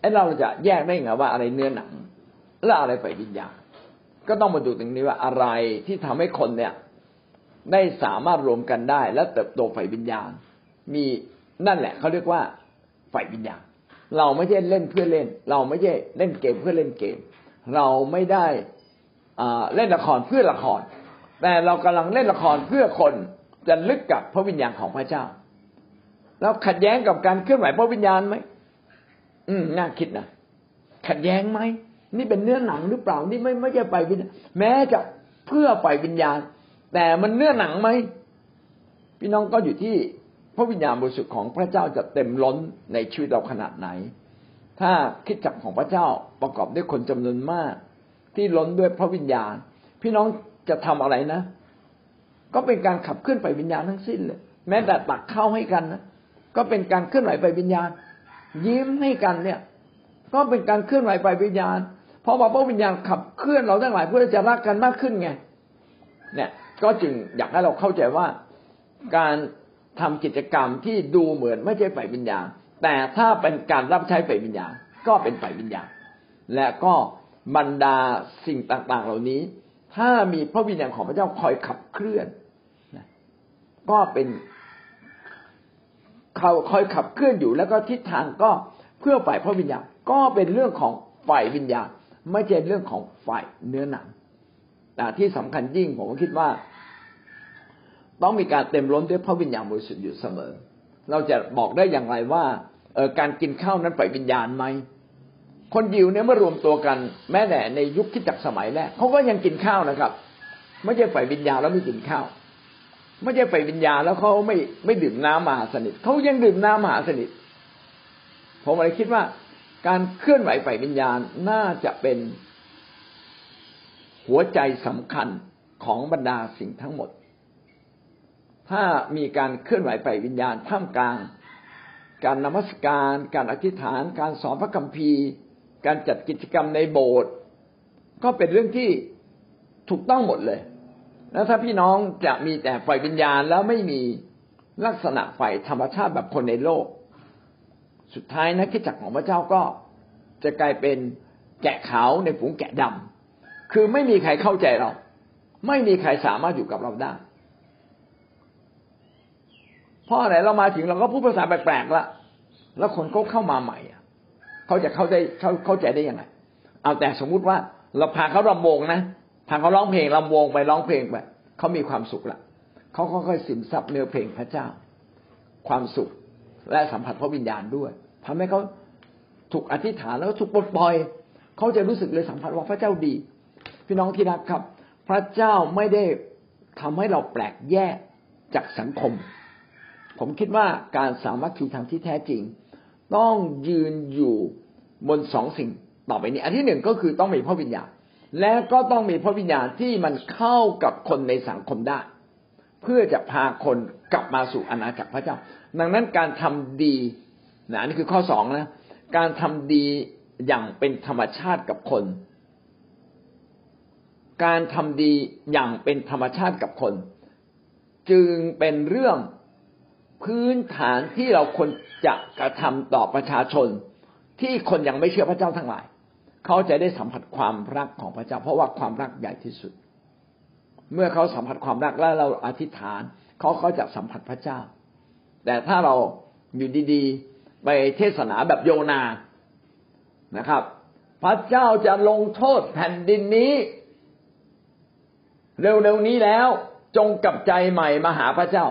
ไอเราจะแยกได้ไงว่าอะไรเนื้อหนัง และอะไรไปวิญญาณก็ต้องมาดูตรงนี้ว่าอะไรที่ทำให้คนเนี่ย ได้สามารถรวมกันได้ และเติบโตฝ่ายวิญญาณ มีนั่นแหละเขาเรียกว่าฝ่ายวิญญาณ เราไม่ใช่เล่นเพื่อเล่น เราไม่ใช่เล่นเกมเพื่อเล่นเกม เราไม่ได้เล่นละครเพื่อละคร แต่เรากำลังเล่นละครเพื่อคนจะลึกกับพระวิญญาณของพระเจ้า แล้วขัดแย้งกับการเคลื่อนไหวพระวิญญาณไหมอืมน่าคิดนะขัดแย้งไหมนี่เป็นเนื้อหนังหรือเปล่านี่ไม่ไม่ใช่ไปวิญญาณแม้จะเพื่อไปวิญญาณ แต่มันเนื้อหนังไหมพี่น้องก็อยู่ที่พระวิญญาณบริสุทธิ์ของพระเจ้าจะเต็มล้นในชีวิตเราขนาดไหน ถ้าคิดจักของพระเจ้าประกอบด้วยคนจำนวนมาก ที่ล้นด้วยพระวิญญาณ พี่น้องจะทำอะไรนะ ก็เป็นการขับเคลื่อนไปวิญญาณทั้งสิ้นเลยแม้แต่ตักเข้าให้กันนะก็เป็นการเคลื่อนไหวไปวิญญาณ ยิ้มให้กันเนี่ย ก็เป็นการเคลื่อนไหวไปวิญญาณ เพราะว่าพระวิญญาณขับเคลื่อนเราทั้งหลายเพื่อจะรักกันมากขึ้นไง เนี่ย ก็จึงอยากให้เราเข้าใจว่าการทำกิจกรรมที่ดูเหมือนไม่ใช่ฝ่ายวิญญาณ แต่ถ้าเป็นการรับใช้ฝ่ายวิญญาณ ก็เป็นฝ่ายวิญญาณ และก็บรรดาสิ่งต่าง ๆ เหล่านี้ ถ้ามีพระวิญญาณของพระเจ้าคอยขับเคลื่อนก็เป็นเขาคอยขับเคลื่อนอยู่ แล้วก็ทิศทางก็เพื่อฝ่ายพระวิญญาณก็เป็นเรื่องของฝ่ายวิญญาณ ไม่ใช่เรื่องของฝ่ายเนื้อหนังแต่ที่สำคัญยิ่งผมคิดว่า ต้องมีการเต็มล้นด้วยพระวิญญาณบริสุทธิ์อยู่เสมอ เราจะบอกได้อย่างไรว่าเออการกินข้าวนั้นฝ่ายวิญญาณไหม คนยิวเนี่ยเมื่อรวมตัวกัน แม้แต่ในยุคที่จักสมัยแรกเขาก็ยังกินข้าวนะครับ ไม่ใช่ฝ่ายวิญญาณแล้วไม่กินข้าว ไม่ใช่ฝ่ายวิญญาณแล้วเขาไม่ไม่ดื่มน้ำมหาสนิทเขายังดื่มน้ำมหาสนิท ผมเลยคิดว่า การเคลื่อนไหวฝ่ายวิญญาณน่าจะเป็นหัวใจสำคัญของบรรดาสิ่งทั้งหมด ถ้ามีการเคลื่อนไหวไปวิญญาณท่ามกลาง การนมัสการ การอธิษฐาน การสอนพระคัมภีร์ การจัดกิจกรรมในโบสถ์ก็เป็นเรื่องที่ถูกต้องหมดเลย แล้วถ้าพี่น้องจะมีแต่ไฟวิญญาณแล้วไม่มีลักษณะไฟธรรมชาติแบบคนในโลก สุดท้ายนะคิดจักของพระเจ้าก็จะกลายเป็นแกะขาวในฝูงแกะดำคือไม่มีใครเข้าใจเรา ไม่มีใครสามารถอยู่กับเราได้ พราะอะไรเรามาถึงเราก็พูดภาษาแปลกๆละแล้วคนเขาเข้ามาใหม่เขาจะเข้าใจเขาเข้าใจได้ยังไงเอาแต่สมมุติว่าเราพาเขารำวงนะพาเขาร้องเพลงรำวงไปร้องเพลงไปเขามีความสุขละเขาค่อยๆสินซับเนื้อเพลงพระเจ้า ความสุขและสัมผัสพระวิญญาณด้วยทำให้เขาถูกอธิษฐานแล้วถูกปลดปล่อยเขาจะรู้สึกเลยสัมผัสว่าพระเจ้าดี พี่น้องที่รักครับ พระเจ้าไม่ได้ทำให้เราแปลกแยกจากสังคม ผมคิดว่าการสามัคคีทางที่แท้จริง ต้องยืนอยู่บนสองสิ่งต่อไปนี้ อันที่หนึ่งก็คือต้องมีพระวิญญาณ และก็ต้องมีพระวิญญาณที่มันเข้ากับคนในสังคมได้ เพื่อจะพาคนกลับมาสู่อาณาจักรพระเจ้า ดังนั้นการทำดีนะนี่คือข้อสองนะการทำดีอย่างเป็นธรรมชาติกับคน การทำดีอย่างเป็นธรรมชาติกับคน จึงเป็นเรื่อง พื้นฐานที่เราควรจะกระทำต่อประชาชน ที่คนยังไม่เชื่อพระเจ้าทั้งหลาย เขาจะได้สัมผัสความรักของพระเจ้า เพราะว่าความรักใหญ่ที่สุด เมื่อเขาสัมผัสความรักแล้วเราอธิษฐาน เขาก็จะสัมผัสพระเจ้า แต่ถ้าเราอยู่ดีๆ ไปเทศนาแบบโยนานะครับ พระเจ้าจะลงโทษแผ่นดินนี้ เร็วๆนี้แล้วจงกลับใจใหม่มาหาพระเจ้า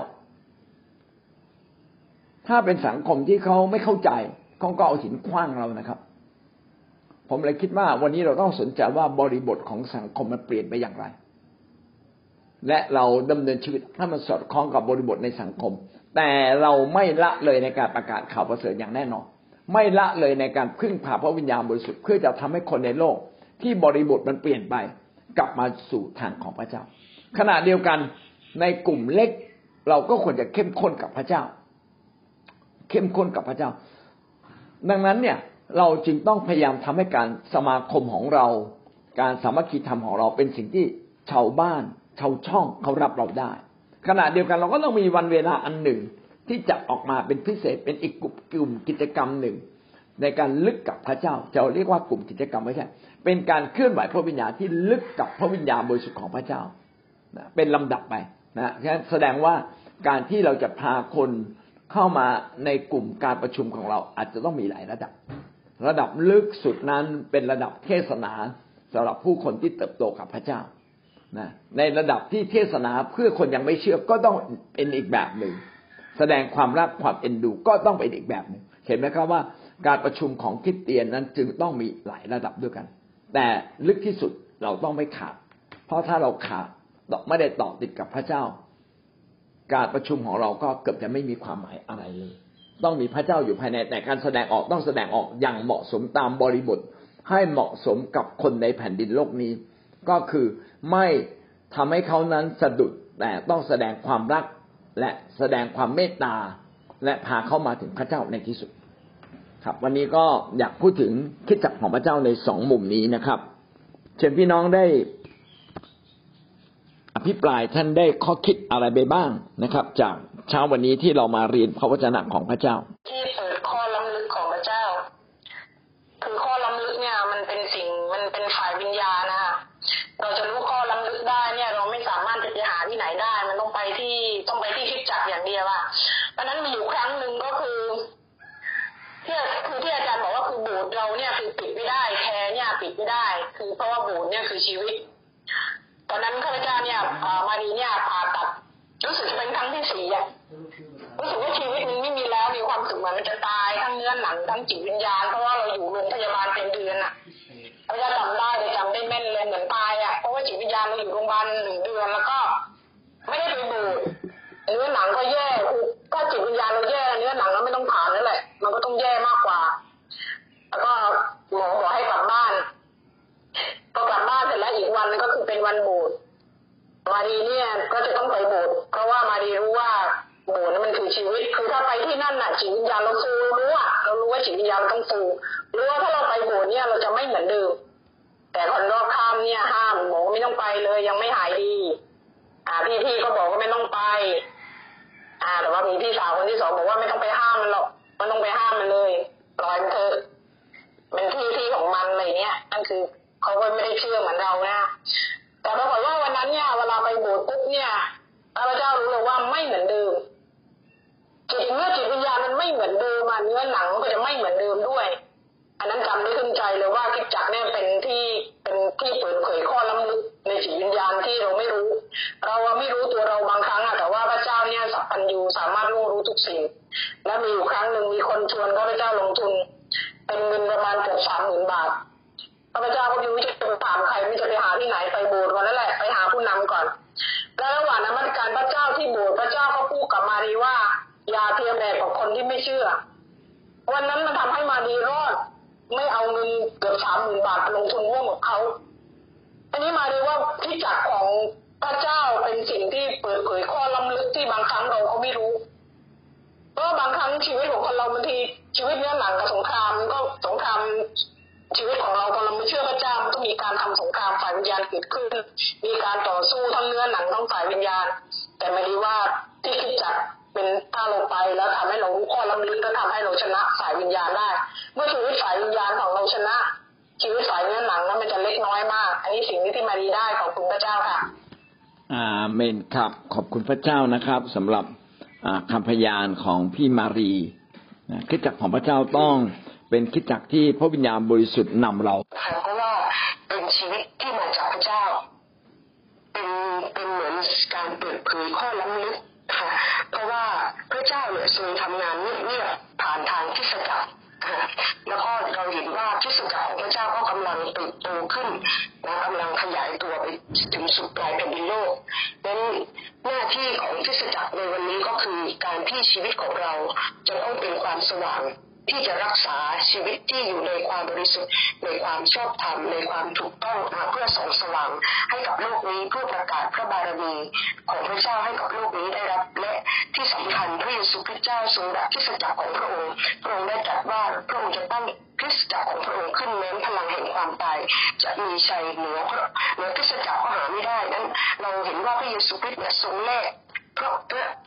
ถ้าเป็นสังคมที่เขาไม่เข้าใจเขาก็เอาหินคว้างเรานะครับ ผมเลยคิดว่าวันนี้เราต้องสนใจว่าบริบทของสังคมมันเปลี่ยนไปอย่างไร และเราดำเนินชีวิตให้มันสอดคล้องกับบริบทในสังคม แต่เราไม่ละเลยในการประกาศข่าวประเสริฐอย่างแน่นอน ไม่ละเลยในการพึ่งพาพระวิญญาณบริสุทธิ์เพื่อจะทำให้คนในโลก ที่บริบทมันเปลี่ยนไป กลับมาสู่ทางของพระเจ้าขณะเดียวกันในกลุ่มเล็กเราก็ควรจะเข้มข้นกับพระเจ้า เข้มข้นกับพระเจ้า ดังนั้นเนี่ยเราจึงต้องพยายามทำให้การสมาคมของเรา การสามัคคีธรรมของเราเป็นสิ่งที่ชาวบ้าน ชาวช่องเขารับเราได้ ขณะเดียวกันเราก็ต้องมีวันเวลาอันหนึ่งที่จะออกมาเป็นพิเศษเป็นอีกกลุ่มกิจกรรมหนึ่ง ในการลึกกับพระเจ้าจะเรียกว่ากลุ่มกิจกรรมไม่ใช่ เป็นการเคลื่อนไหวพระวิญญาณที่ลึกกับพระวิญญาณบริสุทธิ์ของพระเจ้าเป็นลำดับไปนะแสดงว่าการที่เราจะพาคน เข้ามาในกลุ่มการประชุมของเราอาจจะต้องมีหลายระดับ ระดับลึกสุดนั้นเป็นระดับเทศนาสำหรับผู้คนที่เติบโตกับพระเจ้านะในระดับที่เทศนาเพื่อคนยังไม่เชื่อก็ต้องเป็นอีกแบบหนึ่ง แสดงความรักความเอ็นดูก็ต้องเป็นอีกแบบหนึ่งเห็นไหมครับว่าการประชุมของคริสเตียนนั้นจึงต้องมีหลายระดับด้วยกัน แต่ลึกที่สุดเราต้องไม่ขาด เพราะถ้าเราขาดไม่ได้ต่อติดกับพระเจ้า การประชุมของเราก็เกือบจะไม่มีความหมายอะไรเลย ต้องมีพระเจ้าอยู่ภายในแต่การแสดงออกต้องแสดงออกอย่างเหมาะสมตามบริบท ให้เหมาะสมกับคนในแผ่นดินโลกนี้ ก็คือไม่ทำให้เขานั้นสะดุดแต่ต้องแสดงความรักและแสดงความเมตตา และพาเข้ามาถึงพระเจ้าในที่สุด ครับ วันนี้ก็อยากพูดถึงคิดจักของพระเจ้าในสองมุมนี้นะครับเชิญพี่น้องได้ อภิปรายท่านได้ข้อคิดอะไรไปบ้างนะครับ จากเช้าวันนี้ที่เรามาเรียนพระวจนะของพระเจ้า ที่เปิดข้อล้ำลึกของพระเจ้า คือข้อล้ำลึกเนี่ยมันเป็นสิ่งมันเป็นฝ่ายวิญญาณนะคะเราจะรู้ข้อล้ำลึกได้เนี่ย เราไม่สามารถจะไปหาที่ไหนได้ มันต้องไปที่ต้องไปที่คิดจักอย่างเดียวอะเพราะนั้นมีอยู่ครั้งหนึ่งก็คือที่คือที่อาจารย์บอกว่าคือโบสถ์เราเนี่ยคือปิดไม่ได้แคร์เนี่ยปิดไม่ได้ คือเพราะว่าโบสถ์เนี่ยคือชีวิต ตอนนั้นข้าพเจ้าเนี่ยมารีเนี่ยผ่าตัดรู้สึกจะเป็นครั้งที่สี่อะรู้สึกว่าชีวิตมันไม่มีแล้วมีความสุขเหมือนมันจะตายทั้งเนื้อหนังทั้งจิตวิญญาณเพราะว่าเราอยู่โรงพยาบาลเป็นเดือนอะเราจะจำได้เลยจำได้แม่นเลยเหมือนตายอะเพราะว่าจิตวิญญาณเราอยู่โรงพยาบาลหนึ่งเดือนแล้วก็ ไม่ได้ไปดูเนื้อหนังก็แย่ก็จิตวิญญาณเราแย่เนื้อหนังเราไม่ต้องผ่านนั่นแหละ มันก็ต้องแย่มากกว่า วิตคือถ้าไปที่นั่นน่ะจิตวิญญาณเราฟูรู้อะเรารู้ว่าจิตวิญญาณเราต้องฟูรู้ว่าถ้าเราไปโบสถ์เนี่ยเราจะไม่เหมือนเดิมแต่คนรอบข้ามเนี่ยห้ามหมอไม่ต้องไปเลย ยังไม่หายดี อ่าพี่พี่ก็บอกว่าไม่ต้องไป อ่า แต่ว่ามีพี่สาวคนที่สองบอกว่าไม่ต้องไปห้ามมันหรอกมันต้องไปห้ามมันเลยปล่อยมันเถอะเป็นที่ที่ของมันอะไรเนี้ยนั่นคือเขาก็ไม่ได้เชื่อเหมือนเรานะแต่ปรากฏว่าวันนั้นเนี่ยเวลาไปโบสถ์ปุ๊บเนี่ยพระเจ้ารู้เลยว่าไม่เหมือนเดิม จิตเมื่อจิตวิญญาณมันไม่เหมือนเดิมมาเนื้อหนังก็จะไม่เหมือนเดิมด้วย อันนั้นจำได้ขึ้นใจเลยว่าคิดจักเนี่ยเป็นที่เป็นที่เปิดเผยข้อล้ำลึกในจิตวิญญาณที่เราไม่รู้ เราไม่รู้ตัวเราบางครั้งอะแต่ว่าพระเจ้าเนี่ยสัพพัญญูสามารถรู้รู้ทุกสิ่ง และมีอยู่ครั้งหนึ่งมีคนชวนพระเจ้าลงทุน เป็นเงินประมาณเกือบสามหมื่นบาทพระเจ้าก็ไม่รู้จะไปถามใครไม่จะไปหาที่ไหนไปโบสถ์ก่อนนั่นแหละไปหาผู้นำก่อน แล้วระหว่างนมัสการพระเจ้าที่โบสถ์พระเจ้าก็พูดกับมารีว่า อย่าเทียมแบบกับคนที่ไม่เชื่อ วันนั้นมันทำให้มารีรอด ไม่เอาเงินเกือบสามหมื่นบาทลงทุนร่วมกับเขาอันนี้มารีว่าที่จักของพระเจ้าเป็นสิ่งที่เปิดเผยข้อล้ำลึกที่บางครั้งเราก็ไม่รู้เพราะบางครั้งชีวิตของคนเราบางทีชีวิตเนื้อหนังกับสงครามก็สงครามชีวิตของเราพอเราไม่เชื่อพระเจ้ามันต้องมีการทำสงครามฝ่ายวิญญาณเกิดขึ้น มีการต่อสู้ทั้งเนื้อหนังทั้งฝ่ายวิญญาณ แต่ไม่ได้ว่าที่คิดจัก เป็นถ้าเราไปแล้วทำให้เรารู้ข้อล้ำลึกก็ทำให้เราชนะฝ่ายวิญญาณได้ เมื่อชีวิตฝ่ายวิญญาณของเราชนะ ชีวิตฝ่ายเนื้อหนังนั้นมันจะเล็กน้อยมาก อันนี้สิ่งที่ที่มาดีได้ขอบคุณพระเจ้าค่ะอาเมนครับ ขอบคุณพระเจ้านะครับสำหรับคำพยานของพี่มารีคิดจักของพระเจ้าต้องเป็นคิดจักที่พระวิญญาณบริสุทธิ์นำเราเพราะว่าเป็นชีวิตที่มาจากพระเจ้า เป็นเป็นเหมือนการเปิดเผยข้อล้ำลึก ค่ะ เพราะว่าพระเจ้าเนี่ยทรงทำงานเงียบๆผ่านทางทิศจักแล้วก็เราเห็นว่าทิศจักรของพระเจ้าก็กำลังเติบโตขึ้นนะกำลังขยายตัวไปถึงสุดปลายแผ่นดินโลกนั้นหน้าที่ของทิศจักในวันนี้ก็คือการที่ชีวิตของเราจะต้องเป็นความสว่าง ที่จะรักษาชีวิตที่อยู่ในความบริสุทธิ์ ในความชอบธรรม ในความถูกต้องเพื่อส่องสว่างให้กับโลกนี้เพื่อประกาศพระบารมีของพระเจ้าให้กับโลกนี้ได้รับ และที่สำคัญพระเยซูคริสต์เจ้าทรงดับที่สัจจะของพระองค์พระองค์ได้ตรัสว่าพระองค์จะตั้งคริสตจักรของพระองค์ขึ้นแม้นพลังแห่งความตายจะมีชัยเหนือเหนือคริสตจักรก็หาไม่ได้นั้น เราเห็นว่าพระเยซูคริสต์ทรงแลก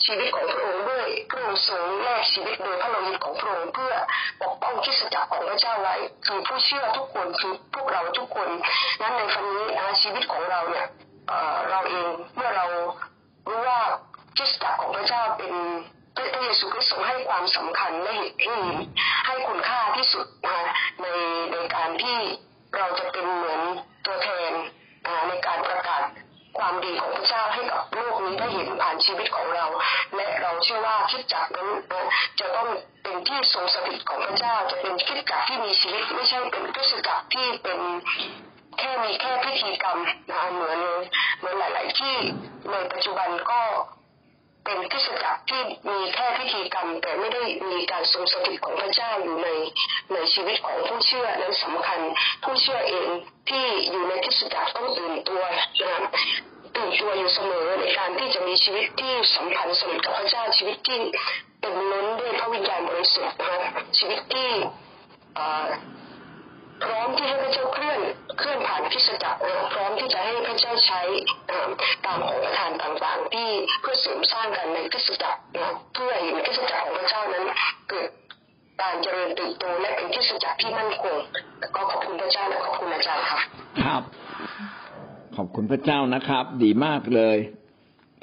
ชีวิตของพระองค์ด้วยพระองค์ทรงแลกชีวิตโดยพระโลหิตของพระองค์เพื่อปกป้องคริสจักรของพระเจ้าไว้คือผู้เชื่อทุกคนคือพวกเราทุกคนนั้นในฟันนี้นะชีวิตของเราเนี่ยเราเองเมื่อเรารู้ว่าคริสจักรของพระเจ้าเป็นพระเยซูคริสต์ทรงให้ความสำคัญและให้ให้คุณค่าที่สุดนะคะในในการที่เราจะเป็นเหมือนตัวแทนในการประกาศความดีของพระเจ้า เห็นผ่านชีวิตของเรา และเราเชื่อว่าคิดจักนั้นจะต้องเป็นที่ทรงสถิตของพระเจ้าจะเป็นคิดจักที่มีชีวิตไม่ใช่เป็นคริสตจักที่เป็นแค่มีแค่พิธีกรรมนะเหมือนเหมือนหลาย ๆ ที่ในปัจจุบันก็เป็นคริสตจักรที่มีแค่พิธีกรรม แต่ไม่ได้มีการทรงสถิตของพระเจ้าอยู่ในในชีวิตของผู้เชื่อนั้นสำคัญ ผู้เชื่อเองที่อยู่ในคริสตจักรต้องตื่นตัวนะ ตื่นตัวอยู่เสมอในการที่จะมีชีวิตที่สัมพันธ์สนิทกับพระเจ้าชีวิตที่เต็มล้นด้วยพระวิญญาณบริสุทธิ์นะคะชีวิตที่พร้อมที่ให้พระเจ้าเคลื่อนเคลื่อนผ่านคริสจักรพร้อมที่จะให้พระเจ้าใช้ตามของประทานต่างๆ ที่เพื่อเสริมสร้างกันในคริสจักรเพื่อให้คริสจักรของพระเจ้านั้นเกิดการเจริญเติบโตและเป็นคริสตจักรที่มั่นคงก็ขอบคุณพระเจ้าและขอบคุณอาจารย์ค่ะครับ ขอบคุณพระเจ้านะครับ ดีมากเลย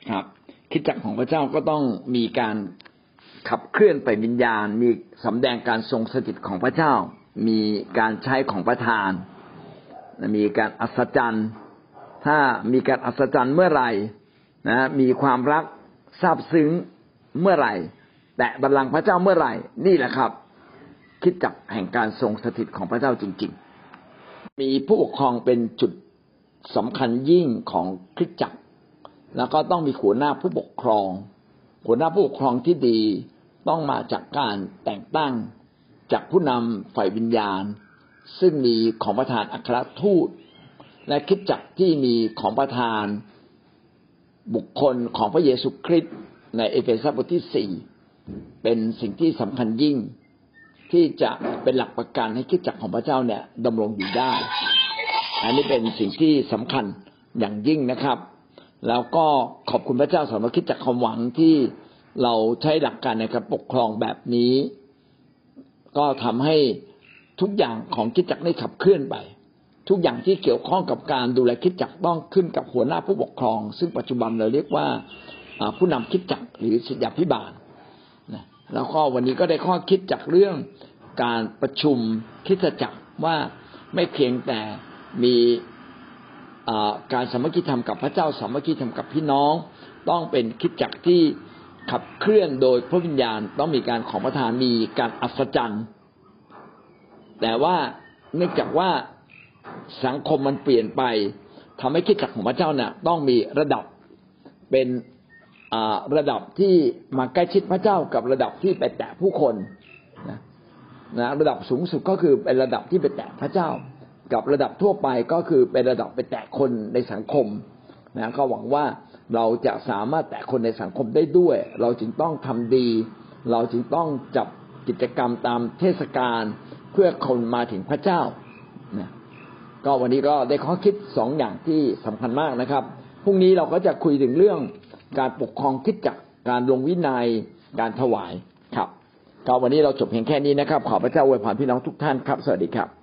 ครับ คิดจักรของพระเจ้าก็ต้องมีการขับเคลื่อนไปวิญญาณ มีสำแดงการทรงสถิตของพระเจ้า มีการใช้ของประทาน มีการอัศจรรย์ ถ้ามีการอัศจรรย์เมื่อไหร่นะมีความรักซาบซึ้งเมื่อไหร่ แต่บัลลังก์พระเจ้าเมื่อไหร่ นี่แหละครับ คิดจักรแห่งการทรงสถิตของพระเจ้าจริง ๆ มีผู้ปกครองเป็นจุด สำคัญยิ่งของคริสตจักร แล้วก็ต้องมีหัวหน้าผู้ปกครอง หัวหน้าผู้ปกครองที่ดีต้องมาจากการแต่งตั้งจากผู้นำฝ่ายวิญญาณ ซึ่งมีของประธานอัครทูต และคริสตจักรที่มีของประธานบุคคลของพระเยซูคริสต์ในเอเฟซัสบทที่สี่เป็นสิ่งที่สำคัญยิ่ง ที่จะเป็นหลักประกันให้คริสตจักรของพระเจ้าเนี่ยดำรงอยู่ได้ อันนี้เป็นสิ่งที่สำคัญอย่างยิ่งนะครับ แล้วก็ขอบคุณพระเจ้าสำหรับคริสตจักรความหวังที่เราใช้หลักการในการปกครองแบบนี้ ก็ทำให้ทุกอย่างของคิดจักรได้ขับเคลื่อนไป ทุกอย่างที่เกี่ยวข้องกับการดูแลคิดจักรต้องขึ้นกับหัวหน้าผู้ปกครอง ซึ่งปัจจุบันเราเรียกว่าผู้นำคิดจักรหรือศิษยาภิบาลแล้วก็วันนี้ก็ได้ข้อคิดจากเรื่องการประชุมคริสตจักรว่าไม่เพียงแต่ มีการสามัคคีธรรมกับพระเจ้าสามัคคีธรรมกับพี่น้อง ต้องเป็นคิดจักที่ขับเคลื่อนโดยพระวิญญาณต้องมีการของประทานมีการอัศจรรย์ แต่ว่าเนื่องจากว่าสังคมมันเปลี่ยนไปทำให้คิดจักของพระเจ้าเนี่ยต้องมีระดับเป็นระดับที่มาใกล้ชิดพระเจ้ากับระดับที่ไปแตะผู้คนนะระดับสูงสุดก็คือเป็นระดับที่ไปแตะพระเจ้า กับระดับทั่วไปก็คือเป็นระดับไปแตะคนในสังคมนะก็หวังว่าเราจะสามารถแตะคนในสังคมได้ด้วย เราจึงต้องทำดี เราจึงต้องจับกิจกรรมตามเทศกาลเพื่อคนมาถึงพระเจ้านะก็วันนี้ก็ได้ข้อคิดสองอย่างที่สำคัญมากนะครับพรุ่งนี้เราก็จะคุยถึงเรื่องการปกครองคิดจักการลงวินัยการถวายครับก็วันนี้เราจบเพียงแค่นี้นะครับ ขอพระเจ้าอวยพรพี่น้องทุกท่านครับ สวัสดีครับ